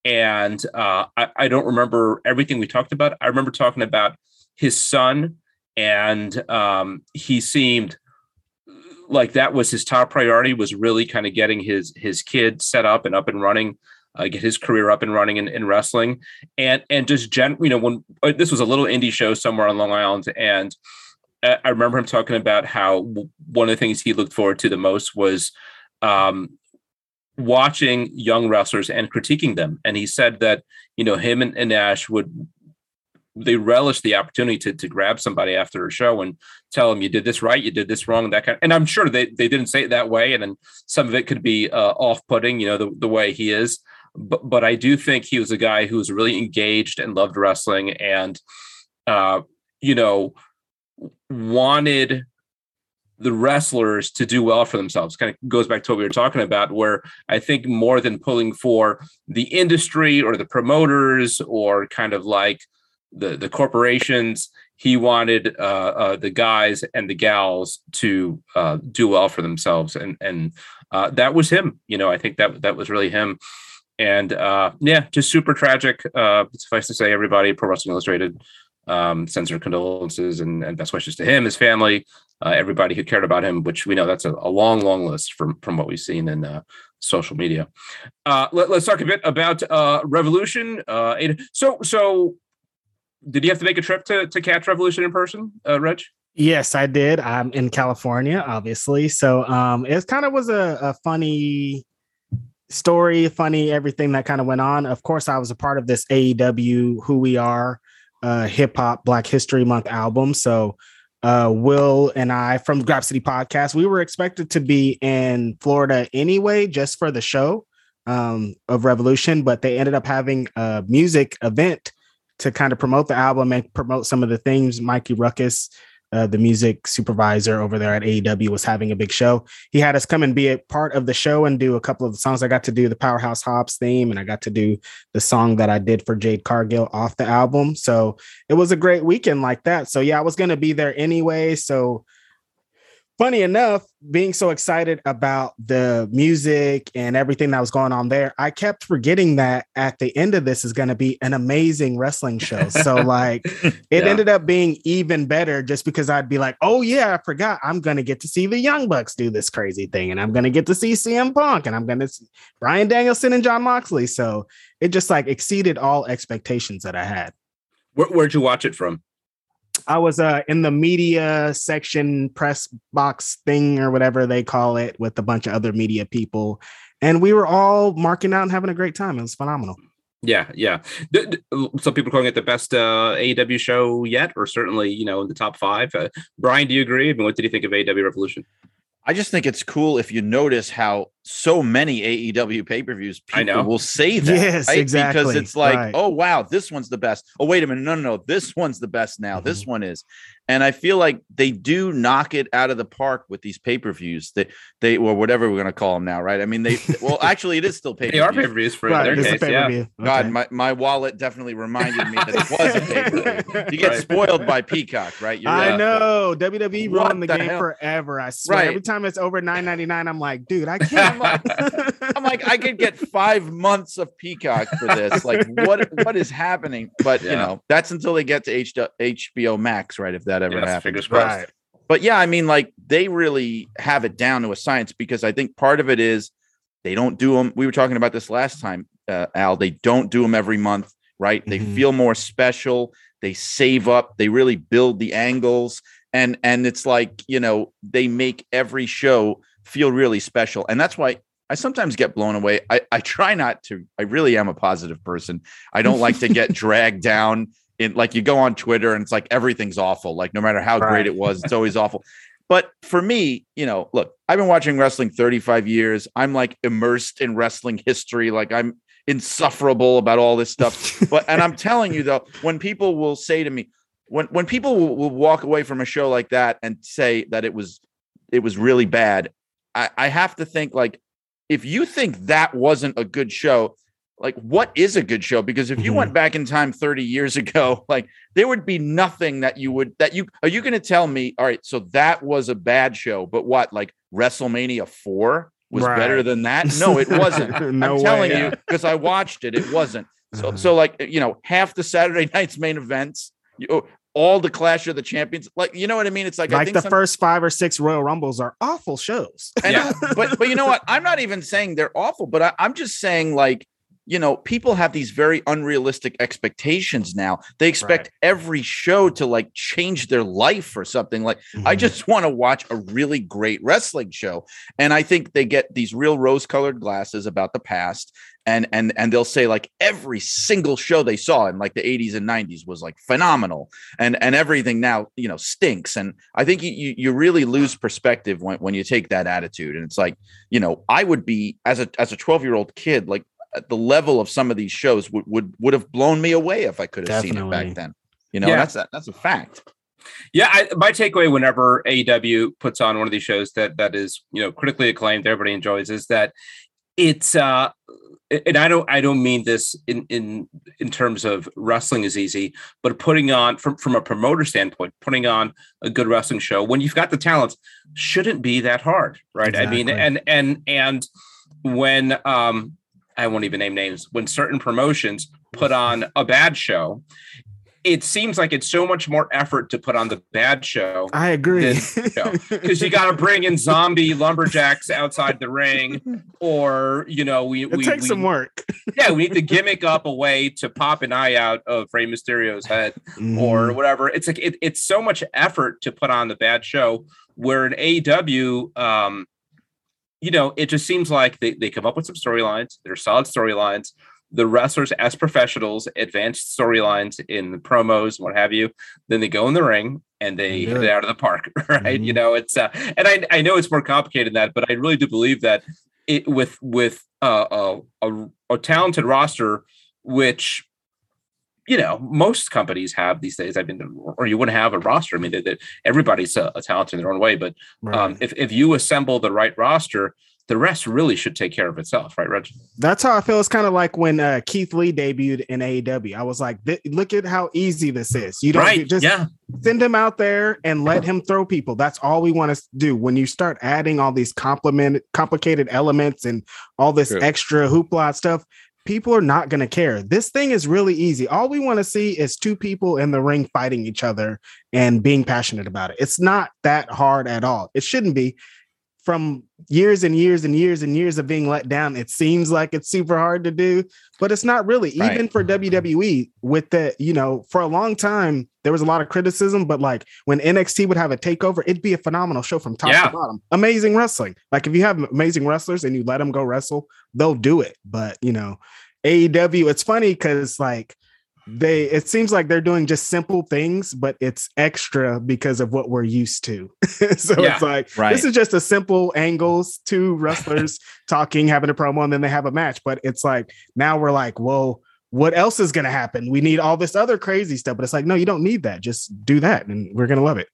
[SPEAKER 2] and uh, I, I, don't remember everything we talked about. I remember talking about his son, and um, he seemed like that was his top priority. Was really kind of getting his his kid set up and up and running, uh, get his career up and running in, in wrestling, and and just gen. You know, when uh, this was a little indie show somewhere on Long Island, and I remember him talking about how one of the things he looked forward to the most was um, watching young wrestlers and critiquing them. And he said that, you know, him and, and Nash would they relish the opportunity to, to grab somebody after a show and tell them you did this right, you did this wrong, that kind. Of, and I'm sure they, they didn't say it that way, and then some of it could be uh, off-putting, you know, the, the way he is. But but I do think he was a guy who was really engaged and loved wrestling, and uh, you know, wanted the wrestlers to do well for themselves. Kind of goes back to what we were talking about, where I think more than pulling for the industry or the promoters or kind of like the the corporations, he wanted uh, uh, the guys and the gals to uh, do well for themselves, and and uh, that was him. You know, I think that that was really him. And uh, yeah, just super tragic. Uh, suffice to say, everybody, Pro Wrestling Illustrated um, sends their condolences and, and, best wishes to him, his family, everybody who cared about him. Which we know that's a, a long, long list from from what we've seen in social media. Uh, let, us talk a bit about Revolution. so so did you have to make a trip to to catch Revolution in person, uh, Reg?
[SPEAKER 4] Yes, I did. I'm in California, obviously. So um, it kind of was a, a funny story, funny everything that kind of went on. Of course, I was a part of this AEW Who We Are uh, Hip Hop Black History Month album. So uh, Will and I from Grab City Podcast, we were expected to be in Florida anyway, just for the show um, of Revolution, but they ended up having a music event to kind of promote the album and promote some of the things. Mikey Ruckus, uh, the music supervisor over there at AEW, was having a big show. He had us come and be a part of the show and do a couple of the songs. I got to do the Powerhouse Hobbs theme, and I got to do the song that I did for Jade Cargill off the album. So it was a great weekend like that. So yeah, I was going to be there anyway. So funny enough, being so excited about the music and everything that was going on there, I kept forgetting that at the end of this is going to be an amazing wrestling show. So, like, it yeah. ended up being even better just because I'd be like, oh, yeah, I forgot. I'm going to get to see the Young Bucks do this crazy thing, and I'm going to get to see CM Punk, and I'm going to see Bryan Danielson and Jon Moxley. So, it just like exceeded all expectations that I had.
[SPEAKER 2] Where, where'd you watch it from?
[SPEAKER 4] I was uh, in the media section press box thing or whatever they call it with a bunch of other media people. And we were all marking out and having a great time. It was phenomenal.
[SPEAKER 2] Yeah, yeah. Some people calling it the best uh, AEW show yet, or certainly, you know, in the top five. Uh, Brian, do you agree? I mean, what did you think of AEW Revolution?
[SPEAKER 3] I just think it's cool if you notice how so many AEW pay per views people will say that.
[SPEAKER 4] Yes, right? exactly.
[SPEAKER 3] Because it's like, right. oh wow, this one's the best. Oh wait a minute, no, no, no, this one's the best now. Mm-hmm. This one is, and I feel like they do knock it out of the park with these pay per views. They, they, or whatever we're gonna call them now, right? I mean, they, well, actually, it is still pay.
[SPEAKER 2] They are pay per views for right, their case. Yeah. Okay.
[SPEAKER 3] God, my, my wallet definitely reminded me that it was a pay per view. You get right. spoiled by Peacock, right?
[SPEAKER 4] You're I know WWE run the, the game hell? forever. I swear. Right. Every time it's over nine ninety nine, I'm like, dude, I can't.
[SPEAKER 3] I'm like, I could get five months of Peacock for this. Like, what what is happening? But yeah. you know, that's until they get to H- HBO Max, right? If that ever yes, happens. Right. But yeah, I mean, like they really have it down to a science because I think part of it is they don't do them. We were talking about this last time, uh, Al. They don't do them every month, right? They mm-hmm. feel more special. They save up. They really build the angles, and and it's like you know they make every show feel really special, and that's why I sometimes get blown away. I, I try not to. I really am a positive person. I don't like to get dragged down in like you go on Twitter and it's like everything's awful. Like no matter how right. great it was, it's always awful. But for me, you know, look, I've been watching wrestling 35 years. I'm like immersed in wrestling history. Like I'm insufferable about all this stuff. but and I'm telling you though, when people will say to me, when when people will, will walk away from a show like that and say that it was it was really bad, I, I have to think like if you think that wasn't a good show, like what is a good show? Because if you mm-hmm. went back in time 30 years ago, like there would be nothing that you would that you are you going to tell me, all right, so that was a bad show, but what like WrestleMania 4 was right. better than that? No, it wasn't. no I'm telling way, you because I watched it, it wasn't. So uh-huh. so like you know, half the Saturday night's main events, you, all the Clash of the Champions. Like, you know what I mean? It's like
[SPEAKER 4] like the some, first five or six Royal Rumbles are awful shows.
[SPEAKER 3] And, yeah. but but you know what? I'm not even saying they're awful, but I, I'm just saying like you know, people have these very unrealistic expectations now. They expect right. every show to like change their life or something. Like, mm-hmm. I just want to watch a really great wrestling show. And I think they get these real rose colored glasses about the past and and and they'll say like every single show they saw in like the 80s and 90s was like phenomenal. And and everything now you know stinks. And i think you you really lose perspective when, when you take that attitude. And it's like you know i would be as a as a 12 year old kid like the level of some of these shows would would would have blown me away if i could have Definitely. seen it back then. You know yeah. that's a, that's a fact.
[SPEAKER 2] Yeah, I, my takeaway whenever AEW puts on one of these shows that that is you know critically acclaimed, everybody enjoys, is that it's uh and I don't I don't mean this in in in terms of wrestling is easy, but putting on from from a promoter standpoint, putting on a good wrestling show when you've got the talent shouldn't be that hard, right? Exactly. I mean, and and and when um I won't even name names, when certain promotions put on a bad show, it seems like it's so much more effort to put on the bad show.
[SPEAKER 4] I agree.
[SPEAKER 2] Because you got to bring in zombie lumberjacks outside the ring, or you know, we
[SPEAKER 4] it
[SPEAKER 2] we,
[SPEAKER 4] takes
[SPEAKER 2] we,
[SPEAKER 4] some work.
[SPEAKER 2] yeah, we need to gimmick up a way to pop an eye out of Rey Mysterio's head, mm. or whatever. It's like it, it's so much effort to put on the bad show. Where an AEW, um, you know, it just seems like they, they come up with some storylines. They're solid storylines the wrestlers as professionals advanced storylines in the promos what have you then they go in the ring and they hit it out of the park right mm-hmm. you know it's uh, and I, I know it's more complicated than that but i really do believe that it with with uh, a, a, a talented roster which you know most companies have these days i mean or you wouldn't have a roster i mean that everybody's a, a talent in their own way but right. um, if, if you assemble the right roster the rest really should take care of itself, right, Reg?
[SPEAKER 4] That's how I feel. It's kind of like when uh, Keith Lee debuted in AEW. I was like, look at how easy this is. You don't right. just yeah. send him out there and let him throw people. That's all we want to do. When you start adding all these complement complicated elements and all this True. extra hoopla stuff, people are not going to care. This thing is really easy. All we want to see is two people in the ring fighting each other and being passionate about it. It's not that hard at all. It shouldn't be from years and years and years and years of being let down, it seems like it's super hard to do, but it's not really. Right. Even for mm-hmm. WWE, with the, you know, for a long time, there was a lot of criticism, but like when NXT would have a takeover, it'd be a phenomenal show from top yeah. to bottom. Amazing wrestling. Like if you have amazing wrestlers and you let them go wrestle, they'll do it. But, you know, AEW, it's funny because like, they it seems like they're doing just simple things but it's extra because of what we're used to so yeah, it's like right. this is just a simple angles two wrestlers talking having a promo and then they have a match but it's like now we're like whoa what else is going to happen we need all this other crazy stuff but it's like no you don't need that just do that and we're going to love it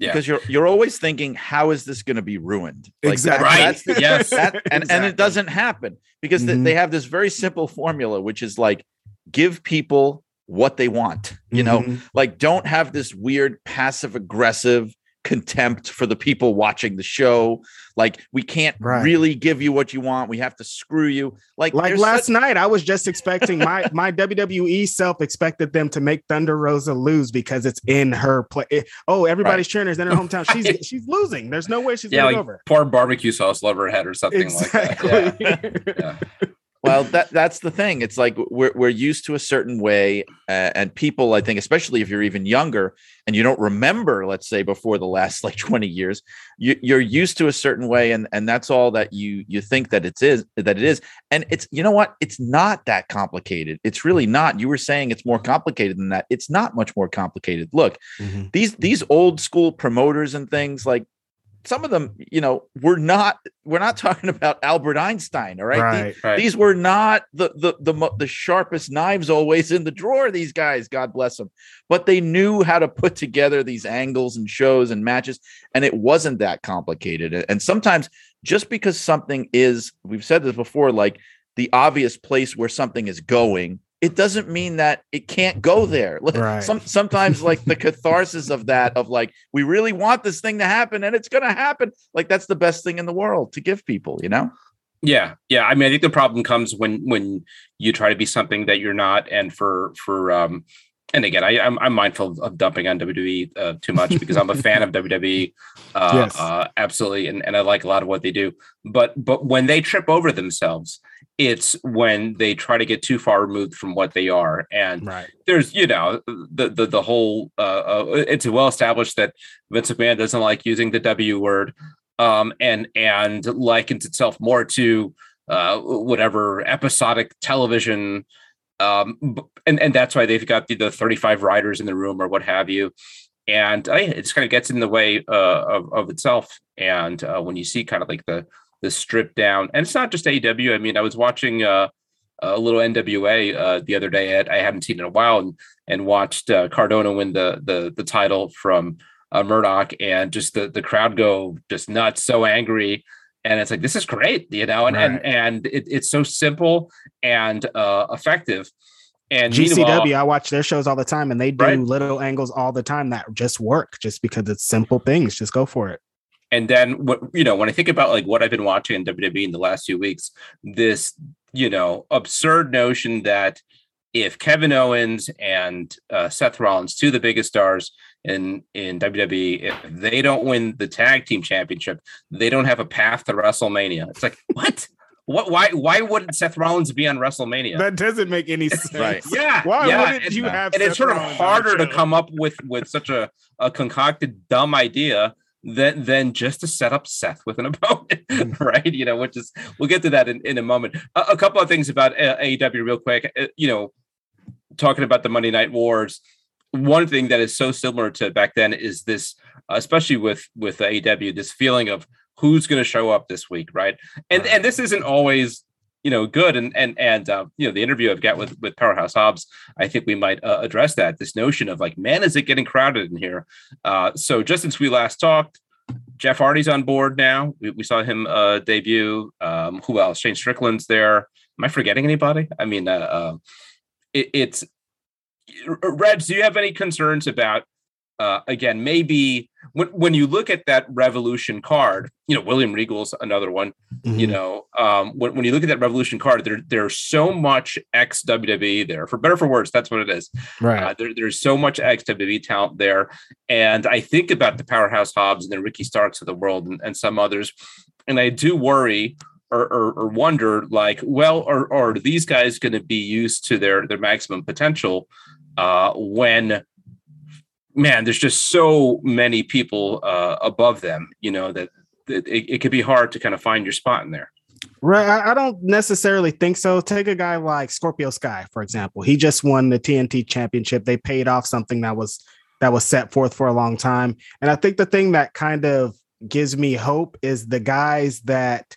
[SPEAKER 3] yeah. Because you're you're always thinking, how is this going to be ruined?
[SPEAKER 4] Like exactly. That,
[SPEAKER 2] right. The, yes.
[SPEAKER 3] That, and, exactly. and it doesn't happen because mm-hmm. they, they have this very simple formula, which is like give people what they want. You mm-hmm. know, like don't have this weird passive aggressive contempt for the people watching the show. Like we can't right. really give you what you want. We have to screw you. Like
[SPEAKER 4] like last such- night, I was just expecting my my WWE self expected them to make Thunder Rosa lose because it's in her play. Oh, everybody's right. cheering her in her hometown. She's she's losing. There's no way she's yeah,
[SPEAKER 2] like
[SPEAKER 4] over.
[SPEAKER 2] Pour barbecue sauce over her head or something exactly. like that. Yeah.
[SPEAKER 3] yeah well, that that's the thing. It's like we're we're used to a certain way, uh, and people, I think, especially if you're even younger and you don't remember, let's say, before the last like 20 years, you, you're used to a certain way, and and that's all that you you think that it is that it is, and it's you know what, it's not that complicated. It's really not. You were saying it's more complicated than that. It's not much more complicated. Look, mm-hmm. these these old school promoters and things like some of them, you know, we're not we're not talking about Albert Einstein, all right? right, these, right. these, were not the, the the the sharpest knives always in the drawer. These guys, God bless them, but they knew how to put together these angles and shows and matches, and it wasn't that complicated. And sometimes, just because something is, we've said this before, like the obvious place where something is going it doesn't mean that it can't go there. Right. Some, sometimes like the catharsis of that, of like, we really want this thing to happen and it's going to happen. Like that's the best thing in the world to give people, you know?
[SPEAKER 2] Yeah. Yeah. I mean, I think the problem comes when, when you try to be something that you're not. And for, for, um, and again, I, am I'm, I'm mindful of dumping on WWE uh, too much because I'm a fan of WWE, uh, yes. uh, absolutely, and, and I like a lot of what they do. But but when they trip over themselves, it's when they try to get too far removed from what they are. And right. there's you know the the the whole uh, uh, it's well established that Vince McMahon doesn't like using the W word, um, and and likens itself more to uh, whatever episodic television um, and and that's why they've got the, the 35 riders in the room or what have you. And uh, it just kind of gets in the way uh, of, of itself. And uh, when you see kind of like the the strip down and it's not just AEW I mean I was watching uh, a little NWA uh, the other day I, I haven't seen in a while and and watched uh, Cardona win the the the title from Murdoch and just the the crowd go just nuts so angry and it's like this is great you know and right. and, and it, it's so simple and uh, effective And
[SPEAKER 4] GCW, I watch their shows all the time, and they do right? little angles all the time that just work, just because it's simple things. Just go for it.
[SPEAKER 2] And then, what you know, when I think about like what I've been watching in WWE in the last few weeks, this you know absurd notion that if Kevin Owens and uh, Seth Rollins, two of the biggest stars in in WWE, if they don't win the tag team championship, they don't have a path to WrestleMania. It's like what? What? Why? Why wouldn't Seth Rollins be on WrestleMania?
[SPEAKER 4] That doesn't make any sense.
[SPEAKER 2] right? Yeah.
[SPEAKER 4] Why
[SPEAKER 2] yeah.
[SPEAKER 4] wouldn't you have?
[SPEAKER 2] And
[SPEAKER 4] Seth
[SPEAKER 2] it's sort
[SPEAKER 4] Rollins
[SPEAKER 2] of harder to come up with with such a, a concocted dumb idea than than just to set up Seth with an opponent, mm. right? You know, which is we'll get to that in, in a moment. A, a couple of things about uh, AEW real quick. Uh, you know, talking about the Monday Night Wars. One thing that is so similar to back then is this, especially with with AEW, this feeling of who's going to show up this week, right? And and this isn't always you know good and and and uh, you know the interview I've got with with Powerhouse Hobbs, I think we might uh, address that this notion of like man, is it getting crowded in here? Uh, so just since we last talked. Jeff Hardy's on board now. We, we saw him uh, debut. Um, who else? Shane Strickland's there. Am I forgetting anybody? I mean, uh, uh, it, it's Reds. Do you have any concerns about uh, again, maybe when, when you look at that revolution card, you know, William Regal's another one, mm-hmm. you know, um, when, when you look at that revolution card, there, there's so much ex WWE there for better for worse. That's what it is.
[SPEAKER 4] Right. Uh,
[SPEAKER 2] there, there's so much ex WWE talent there. And I think about the powerhouse Hobbs and the Ricky Starks of the world and, and some others. And I do worry or, or, or wonder like, well, are, are these guys going to be used to their, their maximum potential uh, when man, there's just so many people uh, above them, you know, that, that it, it could be hard to kind of find your spot in there.
[SPEAKER 4] Right. I don't necessarily think so. Take a guy like Scorpio Sky, for example. He just won the TNT championship. They paid off something that was that was set forth for a long time. And I think the thing that kind of gives me hope is the guys that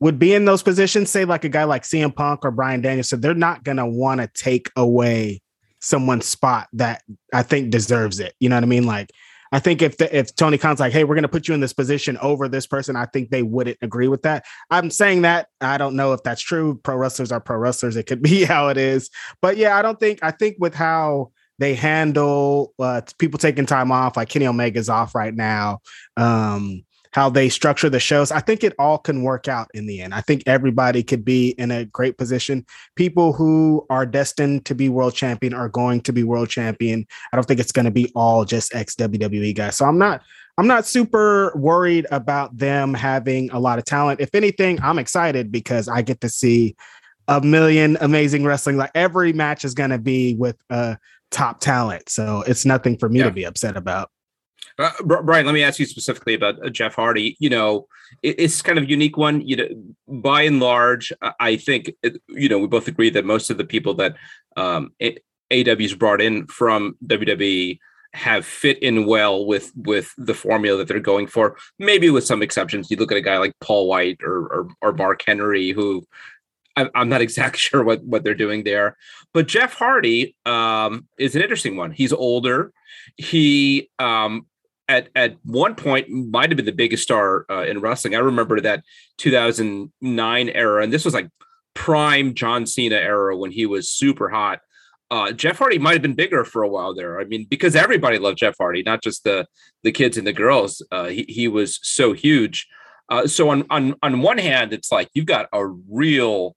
[SPEAKER 4] would be in those positions, say like a guy like CM Punk or Bryan Danielson, they're not gonna want to take away someone's spot that I think deserves it. You know what I mean? Like, I think if the, if Tony Khan's like, hey, we're going to put you in this position over this person, I think they wouldn't agree with that. I'm saying that I don't know if that's true. Pro wrestlers are pro wrestlers. It could be how it is, but yeah, I don't think. I think with how they handle uh, people taking time off, like Kenny Omega's off right now. Um, how they structure the shows. I think it all can work out in the end. I think everybody could be in a great position. People who are destined to be world champion are going to be world champion. I don't think it's going to be all just ex WWE guys. So I'm not I'm not super worried about them having a lot of talent. If anything, I'm excited because I get to see a million amazing wrestling. Like every match is going to be with uh top talent. So it's nothing for me yeah. to be upset about.
[SPEAKER 2] Uh, Brian, let me ask you specifically about uh, Jeff Hardy. You know, it, it's kind of a unique one. You know, by and large, I think you know we both agree that most of the people that um, AEW's brought in from WWE have fit in well with with the formula that they're going for. Maybe with some exceptions. You look at a guy like Paul White or or, or Mark Henry, who I'm not exactly sure what what they're doing there. But Jeff Hardy um, is an interesting one. He's older. He um, at at one point might have been the biggest star uh, in wrestling. I remember that 2009 era, and this was like prime John Cena era when he was super hot. Uh, Jeff Hardy might have been bigger for a while there. I mean, because everybody loved Jeff Hardy, not just the the kids and the girls. Uh, he he was so huge. Uh, so on on on one hand, it's like you've got a real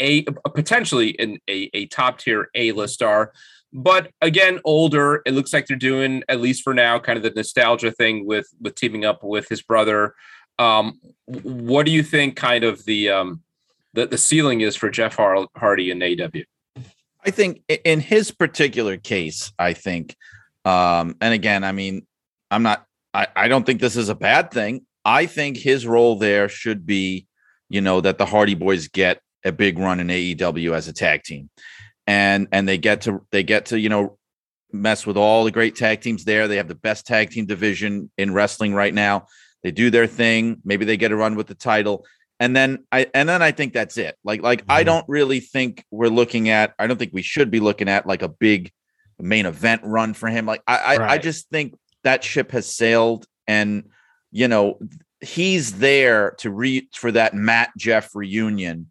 [SPEAKER 2] a, a potentially an, a a top tier A list star but again older it looks like they're doing at least for now kind of the nostalgia thing with with teaming up with his brother. Um what do you think kind of the um the, the ceiling is for jeff hardy in aew
[SPEAKER 3] i think in his particular case i think um and again i mean i'm not i i don't think this is a bad thing. I think his role there should be you know that the hardy boys get a big run in aew as a tag team and and they get to they get to you know mess with all the great tag teams there. They have the best tag team division in wrestling right now. They do their thing. Maybe they get a run with the title. And then I and then I think that's it. Like like mm-hmm. I don't really think we're looking at I don't think we should be looking at like a big main event run for him. Like I right. I, I just think that ship has sailed and you know he's there to reach for that Matt Jeff reunion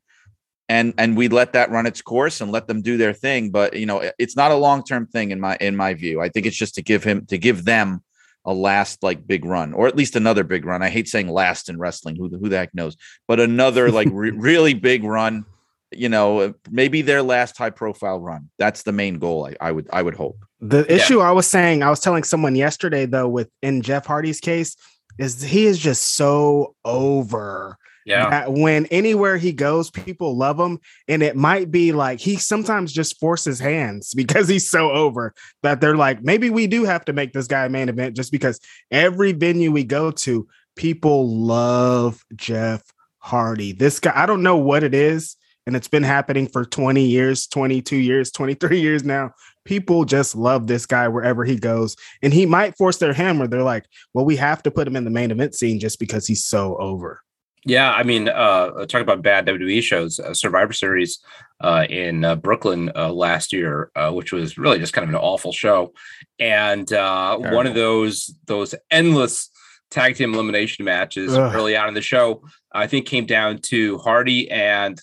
[SPEAKER 3] and and we let that run its course and let them do their thing. But you know, it's not a long term thing in my in my view. I think it's just to give him to give them a last like big run or at least another big run. I hate saying last in wrestling. Who who the heck knows? But another like re- really big run. You know, maybe their last high profile run. That's the main goal. I, I would I would hope.
[SPEAKER 4] The issue yeah. I was saying, I was telling someone yesterday though, with in Jeff Hardy's case, is he is just so over
[SPEAKER 2] yeah.
[SPEAKER 4] When anywhere he goes, people love him. And it might be like he sometimes just forces hands because he's so over that they're like, maybe we do have to make this guy a main event just because every venue we go to, people love Jeff Hardy. This guy, I don't know what it is. And it's been happening for 20 years, 22 years, 23 years now. People just love this guy wherever he goes. And he might force their where they're like, well, we have to put him in the main event scene just because he's so over.
[SPEAKER 2] Yeah, I mean, uh, talk about bad WWE shows. Uh, Survivor Series uh, in uh, Brooklyn uh, last year, uh, which was really just kind of an awful show, and uh, one of those those endless tag team elimination matches Ugh. early on in the show, I think came down to Hardy and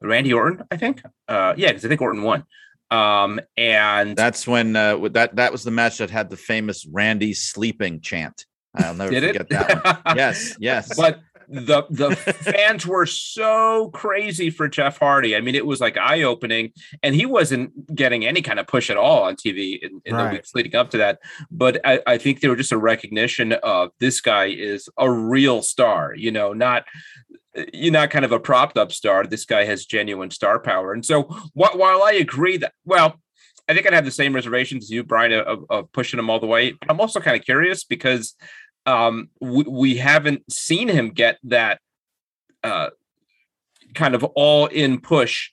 [SPEAKER 2] Randy Orton. I think, uh, yeah, because I think Orton won. Um, and
[SPEAKER 3] that's when uh, that that was the match that had the famous Randy sleeping chant. I'll never Did forget it? that one. yes, yes.
[SPEAKER 2] But the the fans were so crazy for Jeff Hardy. I mean, it was like eye opening, and he wasn't getting any kind of push at all on TV in, in right. the weeks leading up to that. But I, I think there was just a recognition of this guy is a real star. You know, not you're not kind of a propped up star. This guy has genuine star power. And so wh- while I agree that, well, I think I'd have the same reservations as you, Brian, of, of pushing him all the way. But I'm also kind of curious because um, we, we haven't seen him get that uh, kind of all in push,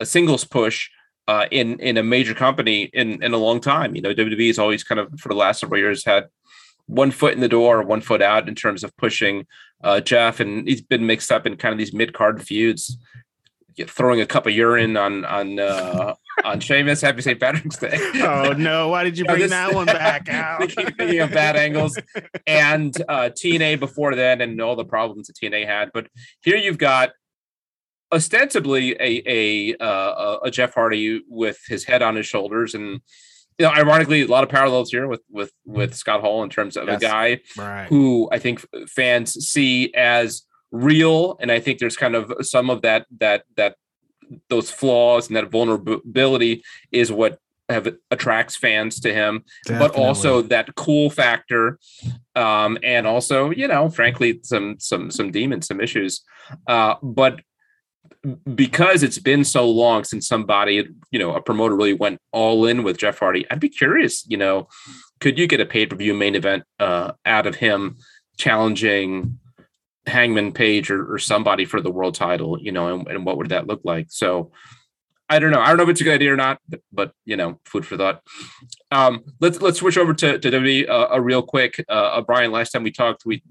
[SPEAKER 2] a singles push uh, in in a major company in in a long time. You know, WWE has always kind of for the last several years had one foot in the door, one foot out in terms of pushing uh, Jeff, and he's been mixed up in kind of these mid card feuds throwing a cup of urine on on uh, on Sheamus. Happy St. Patrick's Day.
[SPEAKER 4] oh no! Why did you bring this, that one back out?
[SPEAKER 2] thinking of bad angles and uh, TNA before then, and all the problems that TNA had. But here you've got ostensibly a a uh, a Jeff Hardy with his head on his shoulders and. You know, ironically, a lot of parallels here with with with Scott Hall in terms of yes. a guy right. who I think fans see as real and i think there's kind of some of that that that those flaws and that vulnerability is what have attracts fans to him Definitely. but also that cool factor um and also you know frankly some some some demons some issues uh but because it's been so long since somebody you know a promoter really went all in with jeff hardy i'd be curious you know could you get a pay-per-view main event uh out of him challenging Hangman Page or, or somebody for the world title, you know, and, and, what would that look like? So I don't know. I don't know if it's a good idea or not, but, but you know, food for thought. Um, let's let's switch over to to WWE uh, a real quick. Uh, uh, Brian, last time we talked, we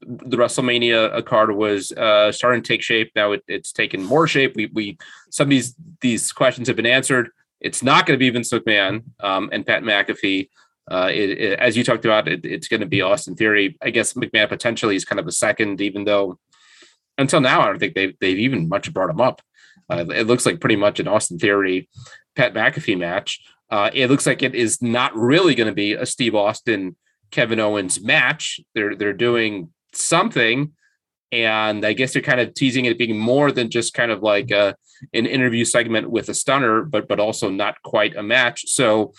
[SPEAKER 2] the WrestleMania card was uh, starting to take shape. Now it, it's taken more shape. We we some of these these questions have been answered. It's not going to be Vince McMahon um, and Pat McAfee uh, it, it, as you talked about, it, it's going to be Austin Theory. I guess McMahon potentially is kind of a second, even though until now I don't think they've they've even much brought him up. Uh, it looks like pretty much an Austin Theory, Pat McAfee match. Uh, it looks like it is not really going to be a Steve Austin Kevin Owens match. They're they're doing something, and I guess they're kind of teasing it being more than just kind of like a, an interview segment with a stunner, but but also not quite a match. So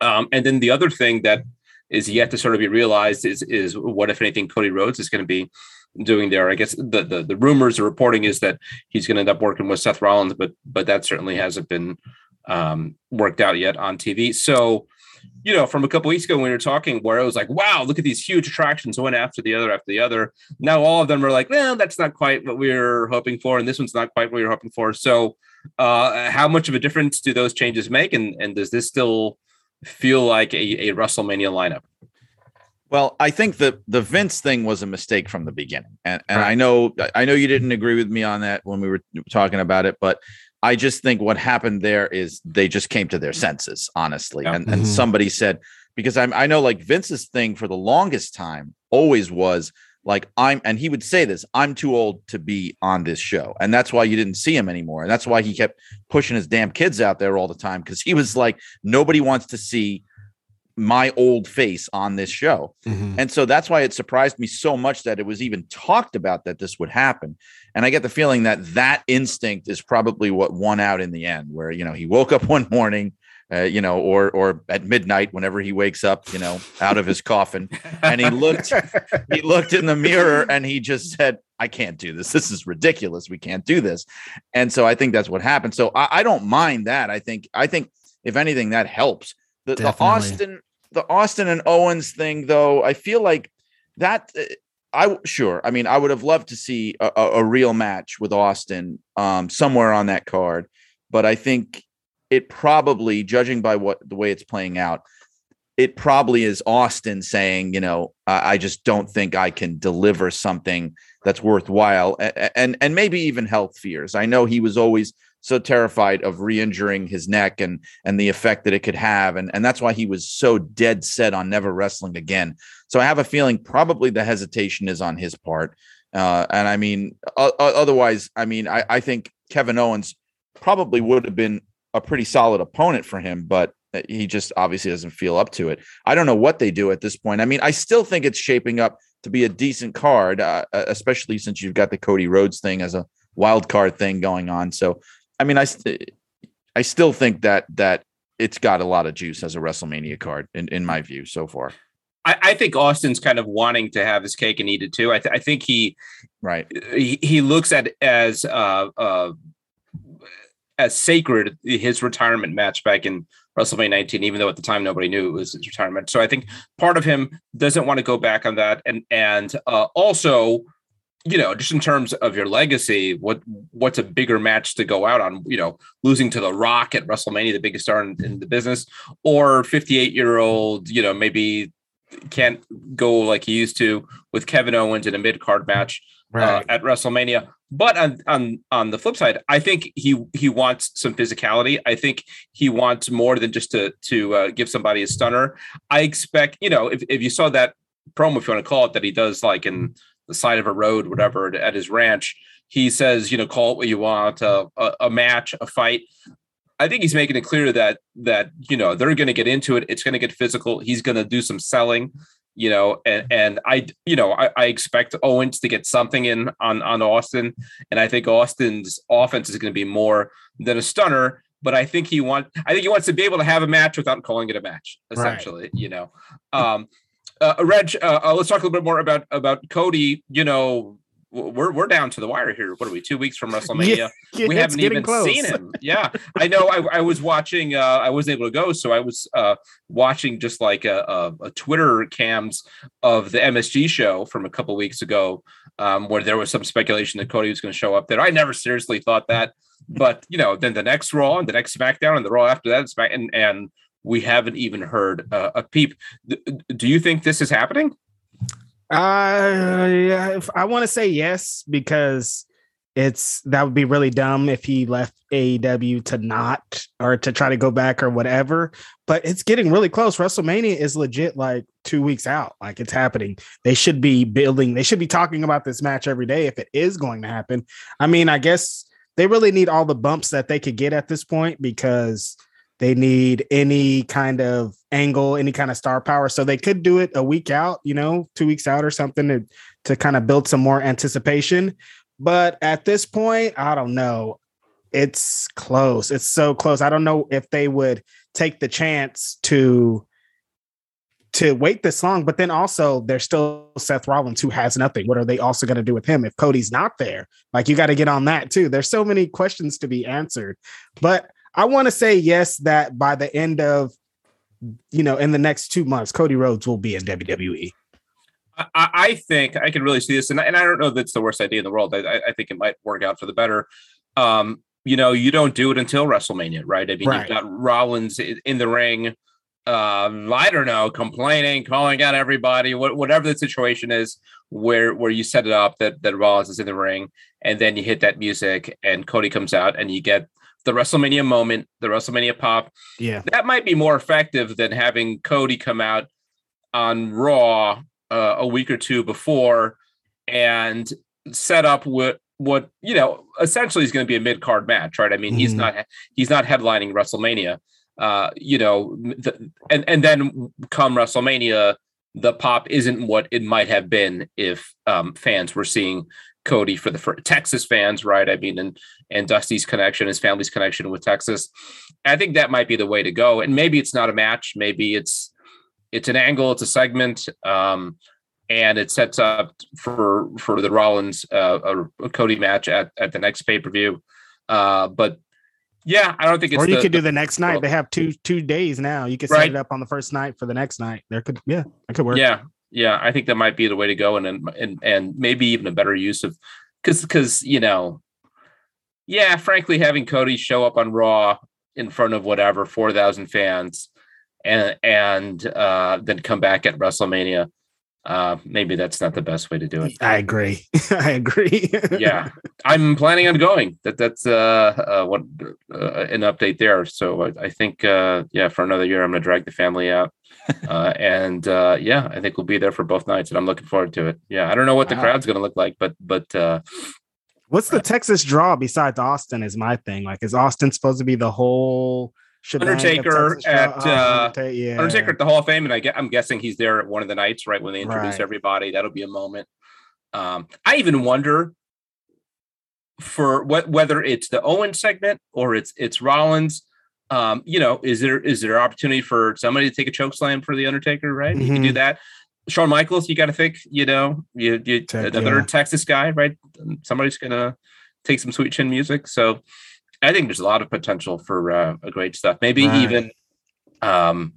[SPEAKER 2] um, and then the other thing that is yet to sort of be realized is is what if anything Cody Rhodes is going to be doing there. I guess the the, the rumors, the reporting is that he's going to end up working with Seth Rollins, but but that certainly hasn't been um, worked out yet on TV. So, you know, from a couple weeks ago when we were talking, where it was like, wow, look at these huge attractions, one after the other after the other. Now all of them are like, well, that's not quite what we are hoping for, and this one's not quite what we are hoping for. So, uh, how much of a difference do those changes make, and and does this still feel like a, a WrestleMania lineup?
[SPEAKER 3] Well, I think the the Vince thing was a mistake from the beginning, and and right. I know I know you didn't agree with me on that when we were talking about it, but I just think what happened there is they just came to their senses, honestly, and and mm-hmm. somebody said because I'm I know like Vince's thing for the longest time always was like I'm and he would say this, I'm too old to be on this show. And that's why you didn't see him anymore. And that's why he kept pushing his damn kids out there all the time because he was like, nobody wants to see my old face on this show. Mm-hmm. And so that's why it surprised me so much that it was even talked about that this would happen. And I get the feeling that that instinct is probably what won out in the end, where, you know, he woke up one morning, uh, you know, or or at midnight whenever he wakes up, you know, out of his coffin, and he looked he looked in the mirror and he just said, "I can't do this. This is ridiculous. We can't do this." And so I think that's what happened. So I, I don't mind that. I think I think if anything that helps. The, the Austin the Austin and Owens thing, though, I feel like that. Uh, I sure. I mean, I would have loved to see a, a real match with Austin um, somewhere on that card, but I think it probably, judging by what the way it's playing out, it probably is Austin saying, you know, I, I just don't think I can deliver something that's worthwhile, and, and and maybe even health fears. I know he was always so terrified of re-injuring his neck and and the effect that it could have and and that's why he was so dead set on never wrestling again. So i have a feeling probably the hesitation is on his part. Uh, and i mean otherwise i mean I, I think kevin owens probably would have been a pretty solid opponent for him, but uh, he just obviously doesn't feel up to it. I don't know what they do at this point. I mean, I still think it's shaping up to be a decent card, uh, uh especially since you've got the Cody Rhodes thing as a wild card thing going on. So, I mean, I st- I still think that that it's got a lot of juice as a WrestleMania card in, in my view so far.
[SPEAKER 2] I, I think Austin's kind of wanting to have his cake and eat it too. I, th- I think he
[SPEAKER 3] right
[SPEAKER 2] he, he looks at as uh, uh, as sacred his retirement match back in WrestleMania 19, even though at the time nobody knew it was his retirement. So I think part of him doesn't want to go back on that, and and uh, also, you know, just in terms of your legacy, what what's a bigger match to go out on? You know, losing to The Rock at WrestleMania, the biggest star in, in the business, or 58 year old, you know, maybe can't go like he used to with Kevin Owens in a mid card match right. uh, at WrestleMania. But on on on the flip side, I think he he wants some physicality. I think he wants more than just to to uh, give somebody a stunner. I expect you know if if you saw that promo, if you want to call it, that he does like in the side of a road, whatever, at his ranch. He says, you know, call it what you want, uh, a, a match, a fight. I think he's making it clear that that you know they're going to get into it. It's going to get physical. He's going to do some selling you know, and, and I, you know, I, I, expect Owens to get something in on, on Austin. And I think Austin's offense is going to be more than a stunner, but I think he want, I think he wants to be able to have a match without calling it a match, essentially, right. you know. Um, uh, Reg, uh, uh, let's talk a little bit more about, about Cody, you know, we're we're down to the wire here. What are we? Two weeks from WrestleMania. Yeah, we haven't even close. seen him. Yeah, I know. I, I was watching. Uh, I wasn't able to go, so I was uh, watching just like a, a, a, Twitter cams of the MSG show from a couple weeks ago, um, where there was some speculation that Cody was going to show up there. I never seriously thought that, but you know, then the next Raw and the next SmackDown and the Raw after that, and and we haven't even heard uh, a peep. Do you think this is happening?
[SPEAKER 4] Uh, I want to say yes because it's that would be really dumb if he left AEW to not or to try to go back or whatever. But it's getting really close. WrestleMania is legit like two weeks out. Like it's happening. They should be building. They should be talking about this match every day if it is going to happen. I mean, I guess they really need all the bumps that they could get at this point because they need any kind of angle, any kind of star power. So they could do it a week out, you know, two weeks out or something to, to kind of build some more anticipation. But at this point, I don't know. It's close. It's so close. I don't know if they would take the chance to to wait this long, but then also there's still Seth Rollins who has nothing. What are they also going to do with him if Cody's not there? Like you got to get on that too. There's so many questions to be answered. But I want to say yes that by the end of you know in the next two months, Cody Rhodes will be in WWE.
[SPEAKER 2] I, I think I can really see this, and, and I don't know that's the worst idea in the world. I, I think it might work out for the better. Um, you know, you don't do it until WrestleMania, right? I mean, right. you've got Rollins in the ring. Um, I don't know, complaining, calling out everybody, whatever the situation is, where where you set it up that that Rollins is in the ring, and then you hit that music, and Cody comes out, and you get the WrestleMania moment, the WrestleMania pop.
[SPEAKER 4] Yeah.
[SPEAKER 2] That might be more effective than having Cody come out on Raw uh, a week or two before and set up what what you know essentially is going to be a mid card match, right? I mean, mm-hmm. he's not he's not headlining WrestleMania, uh, you know, the, and and then come WrestleMania, the pop isn't what it might have been if um, fans were seeing Cody for the for Texas fans, right? I mean, and and Dusty's connection, his family's connection with Texas. I think that might be the way to go. And maybe it's not a match. Maybe it's it's an angle. It's a segment. Um, and it sets up for for the Rollins uh, a, Cody match at at the next pay per view. Uh, but yeah, I don't think it's.
[SPEAKER 4] Or you the, could do the, next night. Well, they have two two days now. You could set right. it up on the first night for the next night. There could yeah, that could work.
[SPEAKER 2] Yeah, yeah, I think that might be the way to go, and and and maybe even a better use of because because you know, yeah, frankly, having Cody show up on Raw in front of whatever four thousand fans, and and uh, then come back at WrestleMania uh, maybe that's not the best way to do it.
[SPEAKER 4] I agree. I agree.
[SPEAKER 2] yeah, I'm planning on going. That that's uh, uh what uh, an update there. So I, I think uh, yeah, for another year, I'm gonna drag the family out, uh, and uh, yeah, I think we'll be there for both nights, and I'm looking forward to it. Yeah, I don't know what the wow. crowd's gonna look like, but but uh,
[SPEAKER 4] what's the Texas draw besides Austin? Is my thing. Like, is Austin supposed to be the whole?
[SPEAKER 2] Undertaker at oh, uh, yeah. Undertaker at the Hall of Fame, and I get, I'm guessing he's there at one of the nights, right when they introduce right. everybody. That'll be a moment. Um, I even wonder for what whether it's the Owen segment or it's it's Rollins. Um, you know, is there is there opportunity for somebody to take a choke slam for the Undertaker? Right, mm-hmm. you can do mm-hmm. that. Shawn Michaels, you got to think. You know, you, you another yeah. Texas guy, right? Somebody's gonna take some sweet chin music. So I think there's a lot of potential for uh, a great stuff. Maybe right. even um,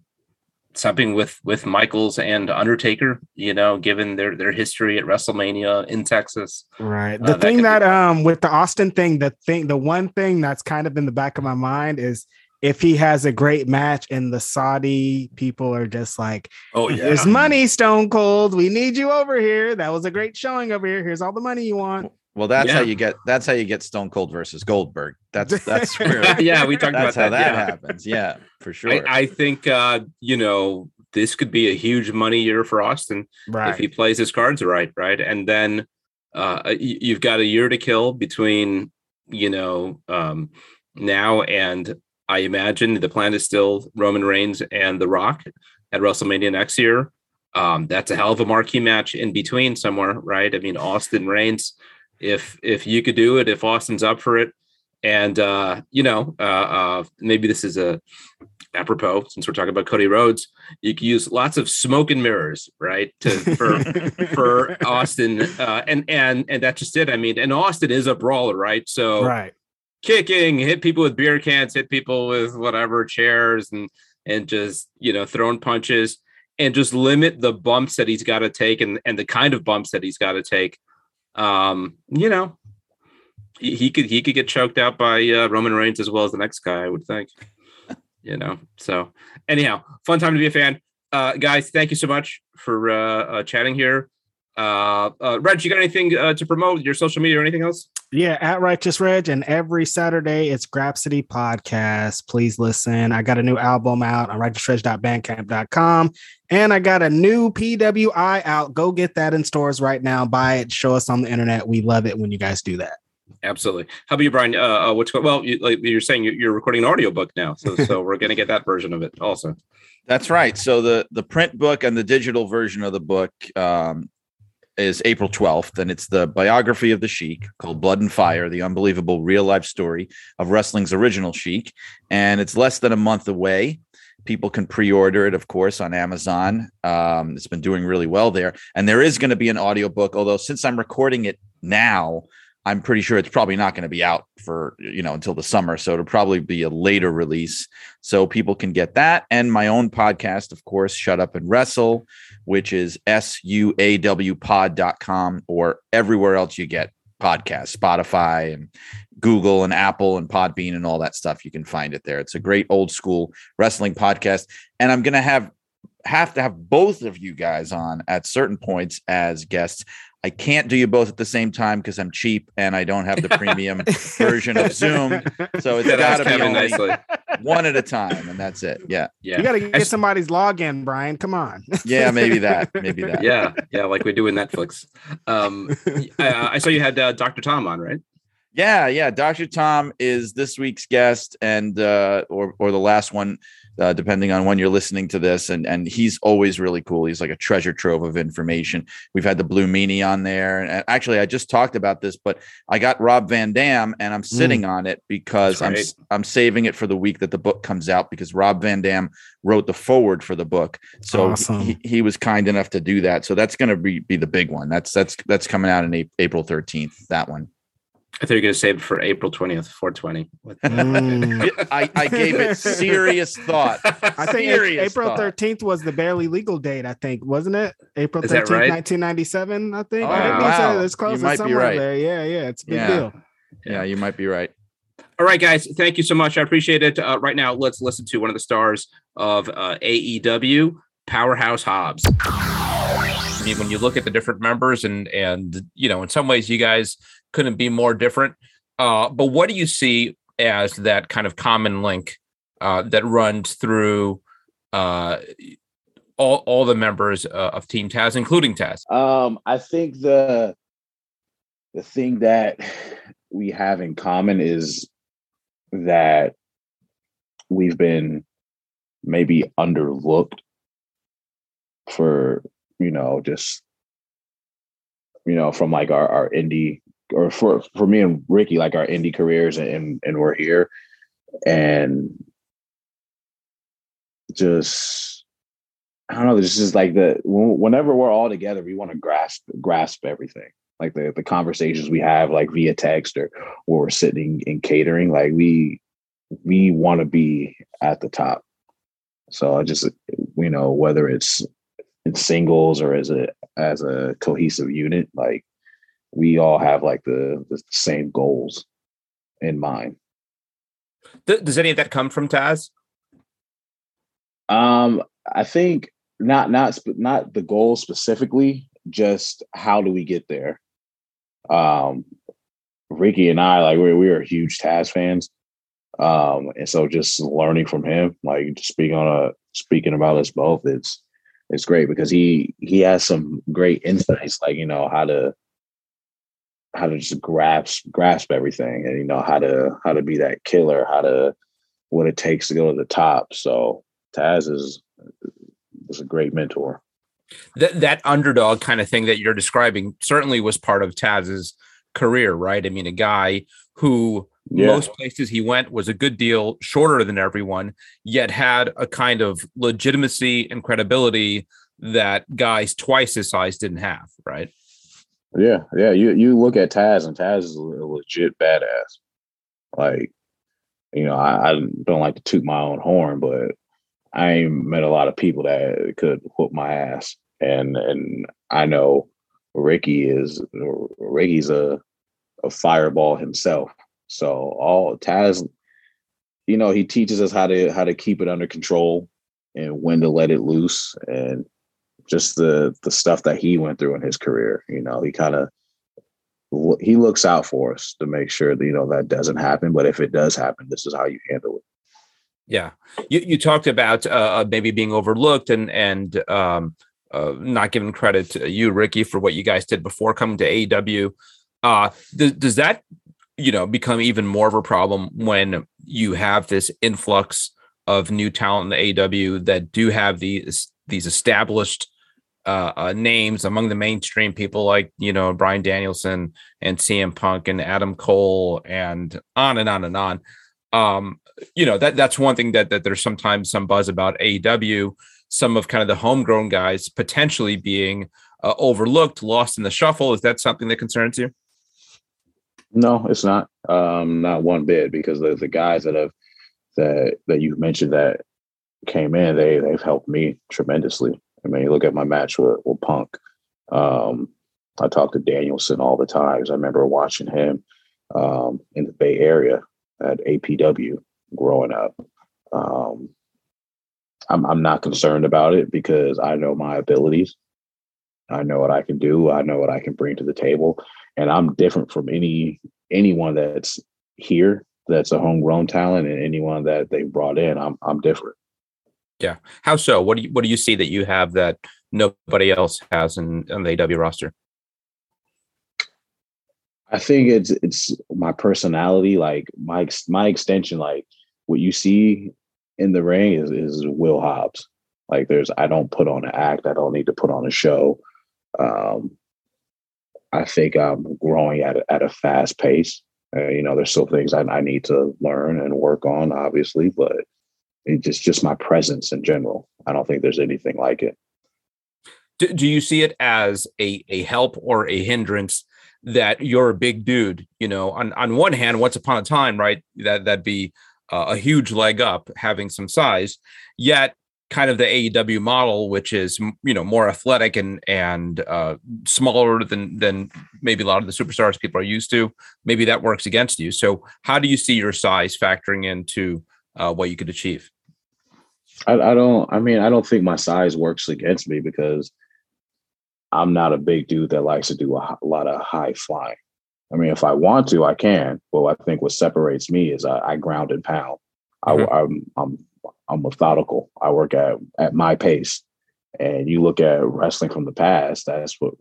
[SPEAKER 2] something with with Michaels and Undertaker. You know, given their their history at WrestleMania in Texas.
[SPEAKER 4] Right. Uh, the uh, thing that, that um with the Austin thing, the thing, the one thing that's kind of in the back of my mind is if he has a great match and the Saudi people are just like, oh yeah, there's money, Stone Cold. We need you over here. That was a great showing over here. Here's all the money you want.
[SPEAKER 3] Well, that's yeah. how you get that's how you get Stone Cold versus Goldberg. That's that's where
[SPEAKER 2] yeah, we talked
[SPEAKER 3] about
[SPEAKER 2] that.
[SPEAKER 3] that yeah. happens. Yeah, for sure.
[SPEAKER 2] I, I think uh, you know, this could be a huge money year for Austin right. if he plays his cards right, right? And then uh, you've got a year to kill between, you know, um, now and I imagine the plan is still Roman Reigns and The Rock at WrestleMania next year. Um, that's a hell of a marquee match in between somewhere, right? I mean, Austin Reigns if if you could do it, if Austin's up for it, and uh, you know, uh, uh, maybe this is a apropos since we're talking about Cody Rhodes, you can use lots of smoke and mirrors, right? To for for Austin, uh, and and and that's just it. I mean, and Austin is a brawler, right? So
[SPEAKER 4] right,
[SPEAKER 2] kicking, hit people with beer cans, hit people with whatever chairs, and and just you know throwing punches, and just limit the bumps that he's got to take, and and the kind of bumps that he's got to take um, you know, he, he, could he could get choked out by uh, Roman Reigns as well as the next guy, I would think. you know, so anyhow, fun time to be a fan. Uh, guys, thank you so much for uh, uh chatting here. Uh, uh, Reg, you got anything uh, to promote? Your social media or anything else?
[SPEAKER 4] Yeah, at Righteous Reg, and every Saturday it's Grapsody Podcast. Please listen. I got a new album out on righteousreg.bandcamp.com, and I got a new PWI out. Go get that in stores right now. Buy it. Show us on the internet. We love it when you guys do that.
[SPEAKER 2] Absolutely. How about you, Brian? Uh, uh what's well, you, like you're saying, you're recording an audiobook now, so so we're going to get that version of it also.
[SPEAKER 3] That's right. So the the print book and the digital version of the book um, is April 12th, and it's the biography of the Sheik called Blood and Fire, the unbelievable real life story of wrestling's original Sheik. And it's less than a month away. People can pre order it, of course, on Amazon. Um, it's been doing really well there. And there is going to be an audiobook, although since I'm recording it now, I'm pretty sure it's probably not going to be out for, you know, until the summer. So it'll probably be a later release. So people can get that. And my own podcast, of course, Shut Up and Wrestle, which is S U A W suawpod.com or everywhere else you get podcasts, Spotify and Google and Apple and Podbean and all that stuff. You can find it there. It's a great old school wrestling podcast. And I'm going to have have to have both of you guys on at certain points as guests. I can't do you both at the same time because I'm cheap and I don't have the premium version of Zoom. So it's got to be only nicely. one at a time, and that's it. Yeah,
[SPEAKER 4] yeah. You got to get somebody's login, Brian. Come on.
[SPEAKER 3] yeah, maybe that. Maybe that.
[SPEAKER 2] Yeah, yeah, like we do in Netflix. Um, I, I saw you had uh, Dr. Tom on, right?
[SPEAKER 3] Yeah, yeah. Dr. Tom is this week's guest, and uh, or or the last one uh, depending on when you're listening to this. And and he's always really cool. He's like a treasure trove of information. We've had the Blue Meanie on there, and actually, I just talked about this, but I got Rob Van Dam, and I'm sitting mm. on it because I'm I'm saving it for the week that the book comes out because Rob Van Dam wrote the foreword for the book, so awesome. he, he was kind enough to do that. So that's going to be be the big one. That's that's that's coming out in April 13th. That one.
[SPEAKER 2] I thought you were going to save it for April 20th, 420.
[SPEAKER 3] Mm. I, I gave it serious thought.
[SPEAKER 4] I think serious April thought. 13th was the barely legal date, I think, wasn't it? April 13th, right? 1997, I think. Oh, I think wow. it's close to somewhere right. there. Yeah, yeah, it's a big
[SPEAKER 3] yeah.
[SPEAKER 4] deal.
[SPEAKER 3] Yeah, you might be right.
[SPEAKER 2] All right, guys. Thank you so much. I appreciate it. Uh, right now, let's listen to one of the stars of uh, AEW, Powerhouse Hobbs. I mean, when you look at the different members, and and you know, in some ways, you guys couldn't be more different. Uh, but what do you see as that kind of common link uh, that runs through uh, all all the members uh, of Team Taz, including Taz?
[SPEAKER 5] Um, I think the the thing that we have in common is that we've been maybe underlooked for you know, just you know, from like our our indie or for for me and Ricky, like our indie careers, and and we're here, and just I don't know. This is like the whenever we're all together, we want to grasp grasp everything. Like the the conversations we have, like via text or where we're sitting in catering, like we we want to be at the top. So I just you know whether it's in singles or as a as a cohesive unit like we all have like the the same goals in mind.
[SPEAKER 2] Does any of that come from taz?
[SPEAKER 5] Um i think not not not the goal specifically just how do we get there? Um ricky and i like we, we are huge taz fans. Um and so just learning from him like speaking on a speaking about us both it's it's great because he he has some great insights, like you know how to how to just grasp grasp everything, and you know how to how to be that killer, how to what it takes to go to the top. So Taz is is a great mentor.
[SPEAKER 2] That that underdog kind of thing that you're describing certainly was part of Taz's career, right? I mean, a guy who yeah. most places he went was a good deal shorter than everyone, yet had a kind of legitimacy and credibility that guys twice his size didn't have, right?
[SPEAKER 5] Yeah, yeah. You you look at Taz and Taz is a legit badass. Like, you know, I, I don't like to toot my own horn, but I ain't met a lot of people that could whoop my ass. And and I know Ricky is Ricky's a a fireball himself. So all Taz, you know, he teaches us how to how to keep it under control and when to let it loose and just the the stuff that he went through in his career. You know, he kind of he looks out for us to make sure that you know that doesn't happen. But if it does happen, this is how you handle it.
[SPEAKER 2] Yeah, you you talked about uh, maybe being overlooked and and um, uh, not giving credit to you, Ricky, for what you guys did before coming to AEW. Uh, th- does that you know become even more of a problem when you have this influx of new talent in the AW that do have these these established uh, uh, names among the mainstream people like you know Bryan Danielson and CM Punk and Adam Cole and on and on and on. Um, you know that that's one thing that that there's sometimes some buzz about AEW. Some of kind of the homegrown guys potentially being uh, overlooked, lost in the shuffle. Is that something that concerns you?
[SPEAKER 5] No, it's not. Um, not one bit because the the guys that have that that you mentioned that came in, they they've helped me tremendously. I mean, look at my match with, with Punk. Um, I talk to Danielson all the times. I remember watching him um, in the Bay Area at APW growing up. Um, I'm I'm not concerned about it because I know my abilities. I know what I can do. I know what I can bring to the table, and I'm different from any anyone that's here that's a homegrown talent and anyone that they brought in. I'm I'm different.
[SPEAKER 2] Yeah. How so? What do you what do you see that you have that nobody else has in, in the AW roster?
[SPEAKER 5] I think it's it's my personality, like my my extension, like what you see in the ring is is Will Hobbs. Like there's I don't put on an act, I don't need to put on a show. Um, I think I'm growing at a, at a fast pace. Uh, you know, there's still things I, I need to learn and work on, obviously, but it's just just my presence in general. I don't think there's anything like it.
[SPEAKER 2] Do, do you see it as a a help or a hindrance that you're a big dude? You know, on on one hand, once upon a time, right, that that'd be uh, a huge leg up having some size. Yet kind of the AEW model, which is you know more athletic and and uh, smaller than than maybe a lot of the superstars people are used to. Maybe that works against you. So how do you see your size factoring into uh, what you could achieve?
[SPEAKER 5] I, I don't. I mean, I don't think my size works against me because I'm not a big dude that likes to do a, a lot of high flying. I mean, if I want to, I can. But I think what separates me is I, I ground and pound. Mm-hmm. I, I'm I'm I'm methodical. I work at at my pace. And you look at wrestling from the past, that's what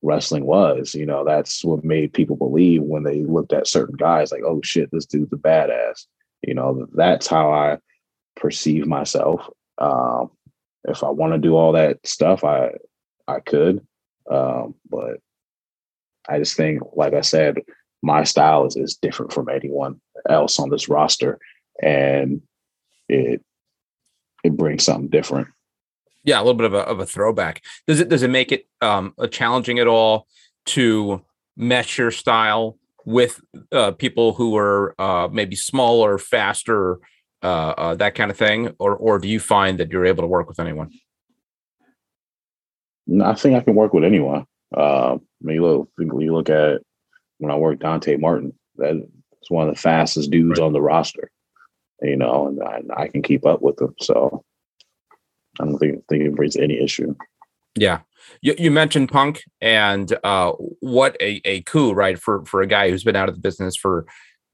[SPEAKER 5] wrestling was. You know, that's what made people believe when they looked at certain guys like, oh shit, this dude's a badass. You know, that's how I perceive myself. Um, if I want to do all that stuff, I I could. Um, but I just think, like I said, my style is, is different from anyone else on this roster. And it it brings something different.
[SPEAKER 2] Yeah, a little bit of a, of a throwback. Does it does it make it um, challenging at all to mesh your style with uh, people who are uh, maybe smaller, faster, uh, uh, that kind of thing, or or do you find that you're able to work with anyone?
[SPEAKER 5] I think I can work with anyone. Uh, I mean, look, you look at when I worked Dante Martin. That's one of the fastest dudes right. on the roster you know, and I, I, can keep up with them. So I don't think, think it brings any issue.
[SPEAKER 2] Yeah. You, you mentioned Punk and uh, what a, a coup, right? For, for a guy who's been out of the business for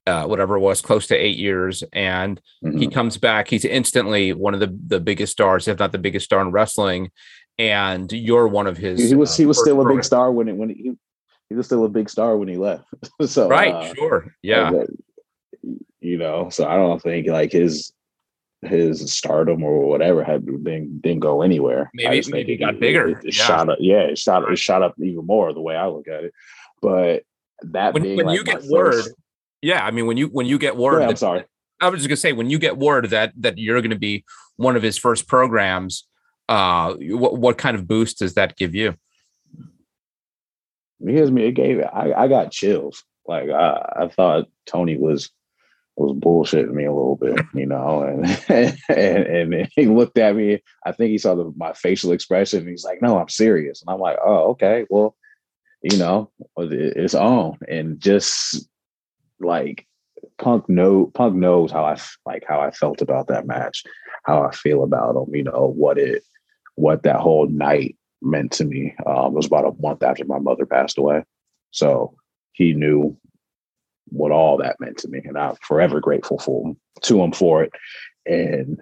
[SPEAKER 2] uh, whatever it was, close to eight years. And mm-hmm. he comes back. He's instantly one of the, the biggest stars, if not the biggest star in wrestling. And you're one of his.
[SPEAKER 5] He was, uh, he was still a big star when it, when he, he was still a big star when he left. so,
[SPEAKER 2] right. Uh, sure. Yeah
[SPEAKER 5] you know. So I don't think like his his stardom or whatever had been didn't go anywhere.
[SPEAKER 2] Maybe maybe it got bigger.
[SPEAKER 5] It, it yeah. shot up. Yeah, it shot it shot up even more the way I look at it. But that
[SPEAKER 2] when, when
[SPEAKER 5] like
[SPEAKER 2] you get word, yeah, I mean when you when you get word,
[SPEAKER 5] yeah, I'm sorry.
[SPEAKER 2] I was just gonna say when you get word that that you're gonna be one of his first programs, uh, what what kind of boost does that give you?
[SPEAKER 5] Because me, it gave I, I got chills. Like I, I thought Tony was was bullshitting me a little bit, you know, and and, and he looked at me. I think he saw the, my facial expression. He's like, "No, I'm serious," and I'm like, "Oh, okay, well, you know, it's on." And just like Punk know Punk knows how I like how I felt about that match, how I feel about him, you know, what it what that whole night meant to me. Um, it was about a month after my mother passed away, so he knew what all that meant to me. And I'm forever grateful for him, to him for it. And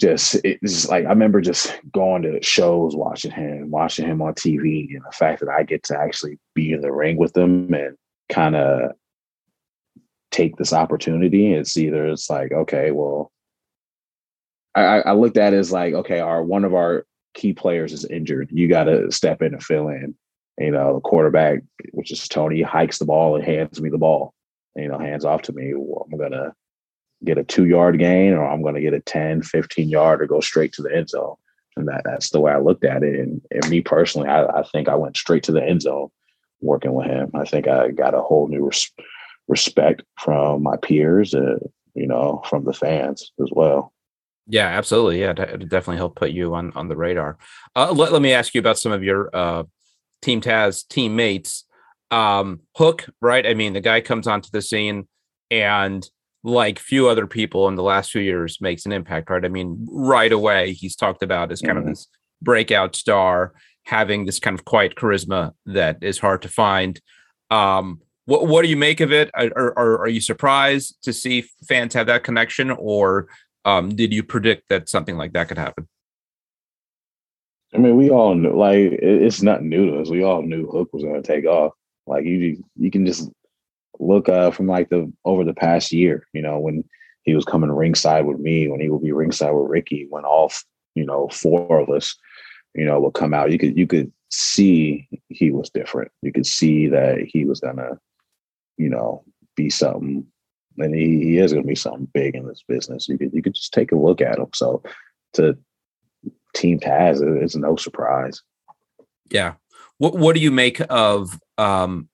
[SPEAKER 5] just it's like I remember just going to shows, watching him, watching him on TV, and the fact that I get to actually be in the ring with him and kind of take this opportunity. It's either it's like, okay, well, I, I looked at it as like, okay, our one of our key players is injured. You got to step in and fill in you know, the quarterback, which is Tony, hikes the ball and hands me the ball, you know, hands off to me. Well, I'm going to get a two yard gain or I'm going to get a 10, 15 yard or go straight to the end zone. And that, that's the way I looked at it. And, and me personally, I, I think I went straight to the end zone working with him. I think I got a whole new res- respect from my peers, uh, you know, from the fans as well.
[SPEAKER 2] Yeah, absolutely. Yeah, it definitely helped put you on on the radar. Uh, let, let me ask you about some of your uh, Team Taz teammates. Um, Hook, right? I mean, the guy comes onto the scene and like few other people in the last few years makes an impact, right? I mean, right away he's talked about as kind mm-hmm. of this breakout star having this kind of quiet charisma that is hard to find. Um, what what do you make of it? Are, are, are you surprised to see fans have that connection, or um, did you predict that something like that could happen?
[SPEAKER 5] I mean, we all knew, like it's not new to us. We all knew Hook was going to take off. Like you, you can just look uh, from like the over the past year. You know, when he was coming ringside with me, when he would be ringside with Ricky, when all you know four of us, you know, would come out. You could you could see he was different. You could see that he was gonna, you know, be something, and he, he is gonna be something big in this business. You could you could just take a look at him. So to Team Taz is no surprise.
[SPEAKER 2] Yeah. What What do you make of um,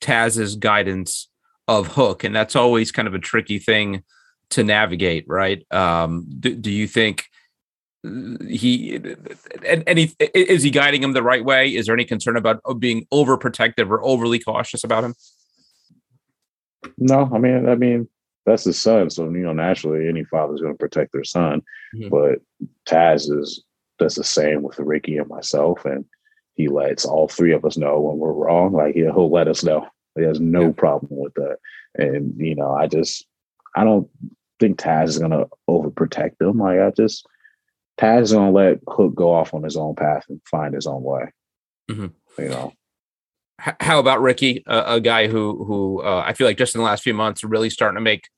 [SPEAKER 2] Taz's guidance of Hook? And that's always kind of a tricky thing to navigate, right? Um, do, do you think he and, and he, is he guiding him the right way? Is there any concern about being overprotective or overly cautious about him?
[SPEAKER 5] No, I mean, I mean, that's his son. So, you know, naturally any father's going to protect their son. Mm-hmm. But Taz is does the same with Ricky and myself, and he lets all three of us know when we're wrong. Like he'll, he'll let us know. He has no yeah. problem with that. And you know, I just I don't think Taz is gonna overprotect him. Like I just Taz is gonna let Hook go off on his own path and find his own way. Mm-hmm. You know.
[SPEAKER 2] How about Ricky, a, a guy who who uh, I feel like just in the last few months really starting to make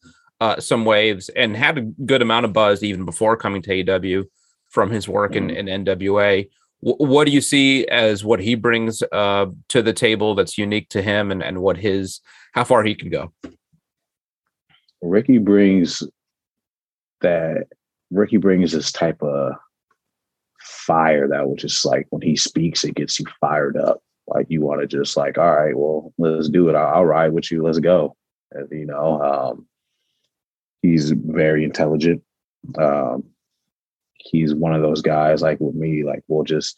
[SPEAKER 2] uh, some waves and had a good amount of buzz even before coming to AEW from his work in, mm-hmm. in NWA. W- what do you see as what he brings uh, to the table that's unique to him, and, and what his how far he can go?
[SPEAKER 5] Ricky brings that. Ricky brings this type of fire that was just like when he speaks, it gets you fired up. Like you want to just like, all right, well, let's do it. I'll, I'll ride with you. Let's go. And, you know, um, he's very intelligent. Um, he's one of those guys like with me, like we'll just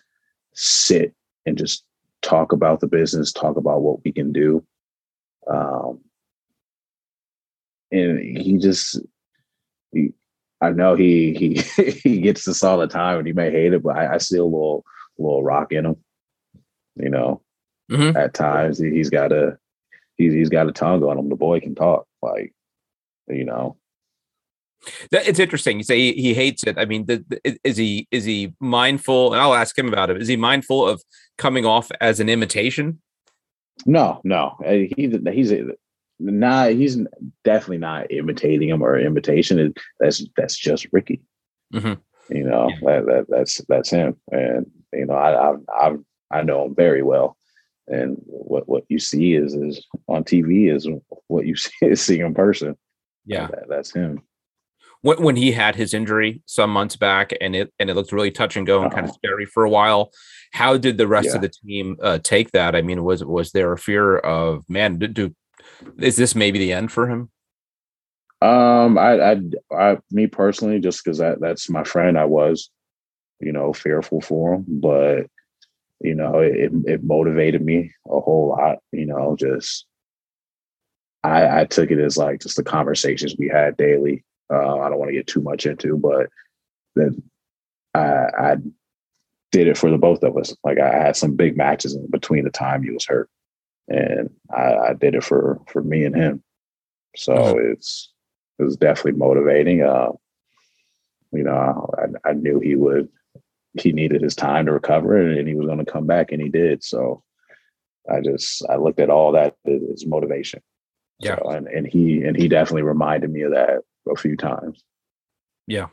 [SPEAKER 5] sit and just talk about the business, talk about what we can do. Um, and he just, he, I know he he he gets this all the time, and he may hate it, but I, I see a little little rock in him. You know, mm-hmm. at times he's got a he's he's got a tongue on him. The boy can talk, like you know.
[SPEAKER 2] It's interesting. You say he, he hates it. I mean, the, the, is he is he mindful? And I'll ask him about it. Is he mindful of coming off as an imitation?
[SPEAKER 5] No, no. Uh, he he's not. He's definitely not imitating him or imitation. That's that's just Ricky. Mm-hmm. You know, yeah. that, that, that's that's him. And you know, I I I I know him very well. And what what you see is is on TV is what you see, see in person.
[SPEAKER 2] Yeah,
[SPEAKER 5] that, that's him
[SPEAKER 2] when, when he had his injury some months back and it and it looked really touch and go and uh-huh. kind of scary for a while how did the rest yeah. of the team uh, take that i mean was was there a fear of man do, do is this maybe the end for him
[SPEAKER 5] um i i, I me personally just because that that's my friend i was you know fearful for him but you know it, it motivated me a whole lot you know just I, I took it as like just the conversations we had daily uh, I don't want to get too much into, but that I, I did it for the both of us. Like I had some big matches in between the time he was hurt, and I, I did it for for me and him. So mm-hmm. it's it was definitely motivating. Uh, you know, I, I knew he would. He needed his time to recover, and he was going to come back, and he did. So I just I looked at all that as motivation.
[SPEAKER 2] Yeah,
[SPEAKER 5] so, and and he and he definitely reminded me of that a few times.
[SPEAKER 2] Yeah.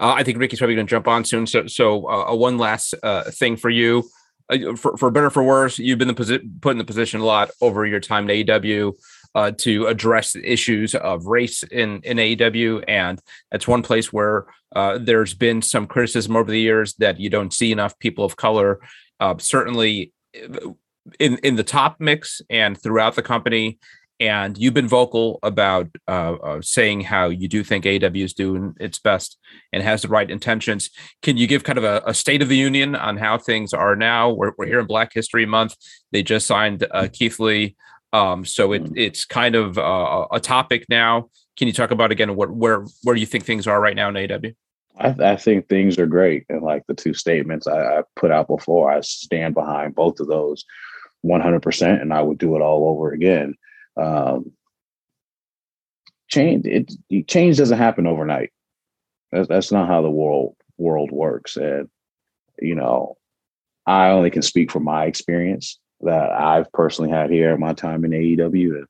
[SPEAKER 2] Uh, I think Ricky's probably going to jump on soon. So, so uh, one last uh, thing for you, uh, for, for better for worse, you've been the posi- put in the position a lot over your time in AEW uh, to address the issues of race in in AEW, and that's one place where uh, there's been some criticism over the years that you don't see enough people of color. certainly, in in the top mix and throughout the company and you've been vocal about uh, uh, saying how you do think AW is doing its best and has the right intentions. Can you give kind of a, a state of the union on how things are now? We're, we're here in Black History Month. They just signed uh, Keith Lee. Um, so it, mm. it's kind of uh, a topic now. can you talk about again what where where you think things are right now in AW?
[SPEAKER 5] I, I think things are great, and like the two statements I, I put out before, I stand behind both of those 100%, and I would do it all over again. Um, change it change doesn't happen overnight. That's, that's not how the world world works, and you know, I only can speak from my experience that I've personally had here in my time in AEW.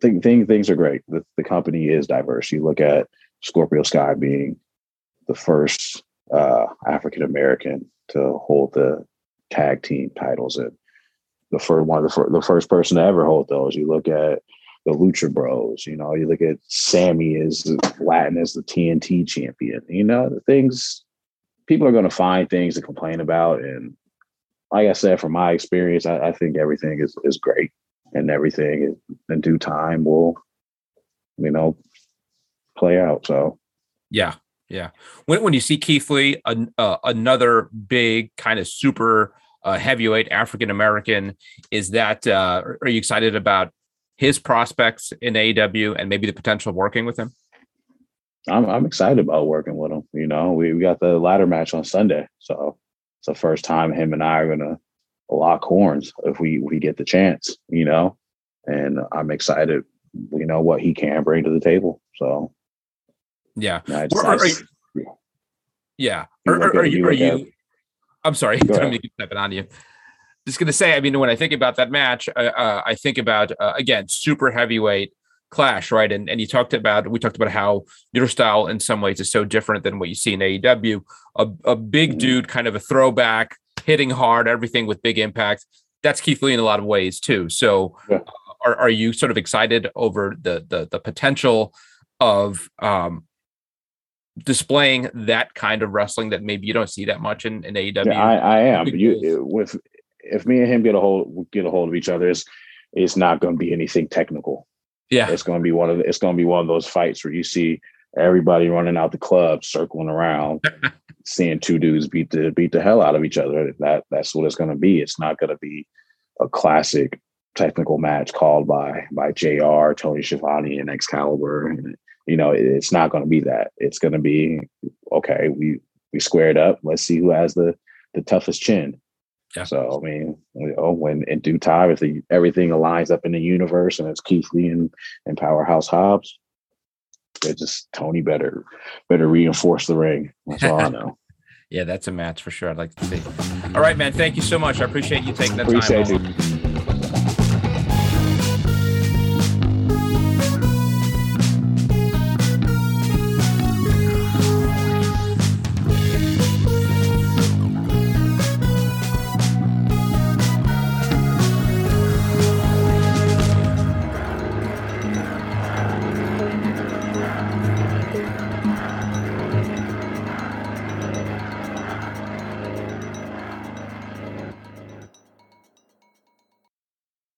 [SPEAKER 5] think, think things are great. The, the company is diverse. You look at Scorpio Sky being the first uh, African American to hold the tag team titles and the first one, the, fir- the first person to ever hold those. You look at the Lucha Bros. You know, you look at Sammy as Latin as the TNT champion. You know, the things people are going to find things to complain about, and like I said, from my experience, I, I think everything is is great, and everything is, in due time will, you know, play out. So,
[SPEAKER 2] yeah, yeah. When when you see Keith Lee, an, uh, another big kind of super uh, heavyweight African American, is that uh, are you excited about his prospects in AEW and maybe the potential of working with him?
[SPEAKER 5] I'm I'm excited about working with him. You know, we, we got the ladder match on Sunday, so it's the first time him and I are gonna lock horns if we we get the chance. You know, and I'm excited. You know what he can bring to the table. So
[SPEAKER 2] yeah, nice. are you, yeah. Are, are, are you? Are you? I'm sorry, I'm stepping on you just going to say, I mean, when I think about that match, uh, uh, I think about uh, again super heavyweight clash, right? And and you talked about we talked about how your style in some ways is so different than what you see in AEW. A, a big mm-hmm. dude, kind of a throwback, hitting hard, everything with big impact. That's Keith Lee in a lot of ways too. So, yeah. are are you sort of excited over the the the potential of um, displaying that kind of wrestling that maybe you don't see that much in, in AEW.
[SPEAKER 5] Yeah, I, I am. You with if me and him get a hold get a hold of each other, it's it's not going to be anything technical.
[SPEAKER 2] Yeah,
[SPEAKER 5] it's going to be one of the, it's going to be one of those fights where you see everybody running out the club, circling around, seeing two dudes beat the beat the hell out of each other. That that's what it's going to be. It's not going to be a classic technical match called by by Jr. Tony Schiavone and Excalibur. And, you know, it's not going to be that. It's going to be okay. We we squared up. Let's see who has the the toughest chin. Yeah. So I mean, you know, when in due time, if the, everything aligns up in the universe and it's Keith Lee and, and Powerhouse Hobbs, they just Tony better better reinforce the ring. That's all I know.
[SPEAKER 2] yeah, that's a match for sure. I'd like to see. All right, man. Thank you so much. I appreciate you taking the
[SPEAKER 5] appreciate
[SPEAKER 2] time.
[SPEAKER 5] You.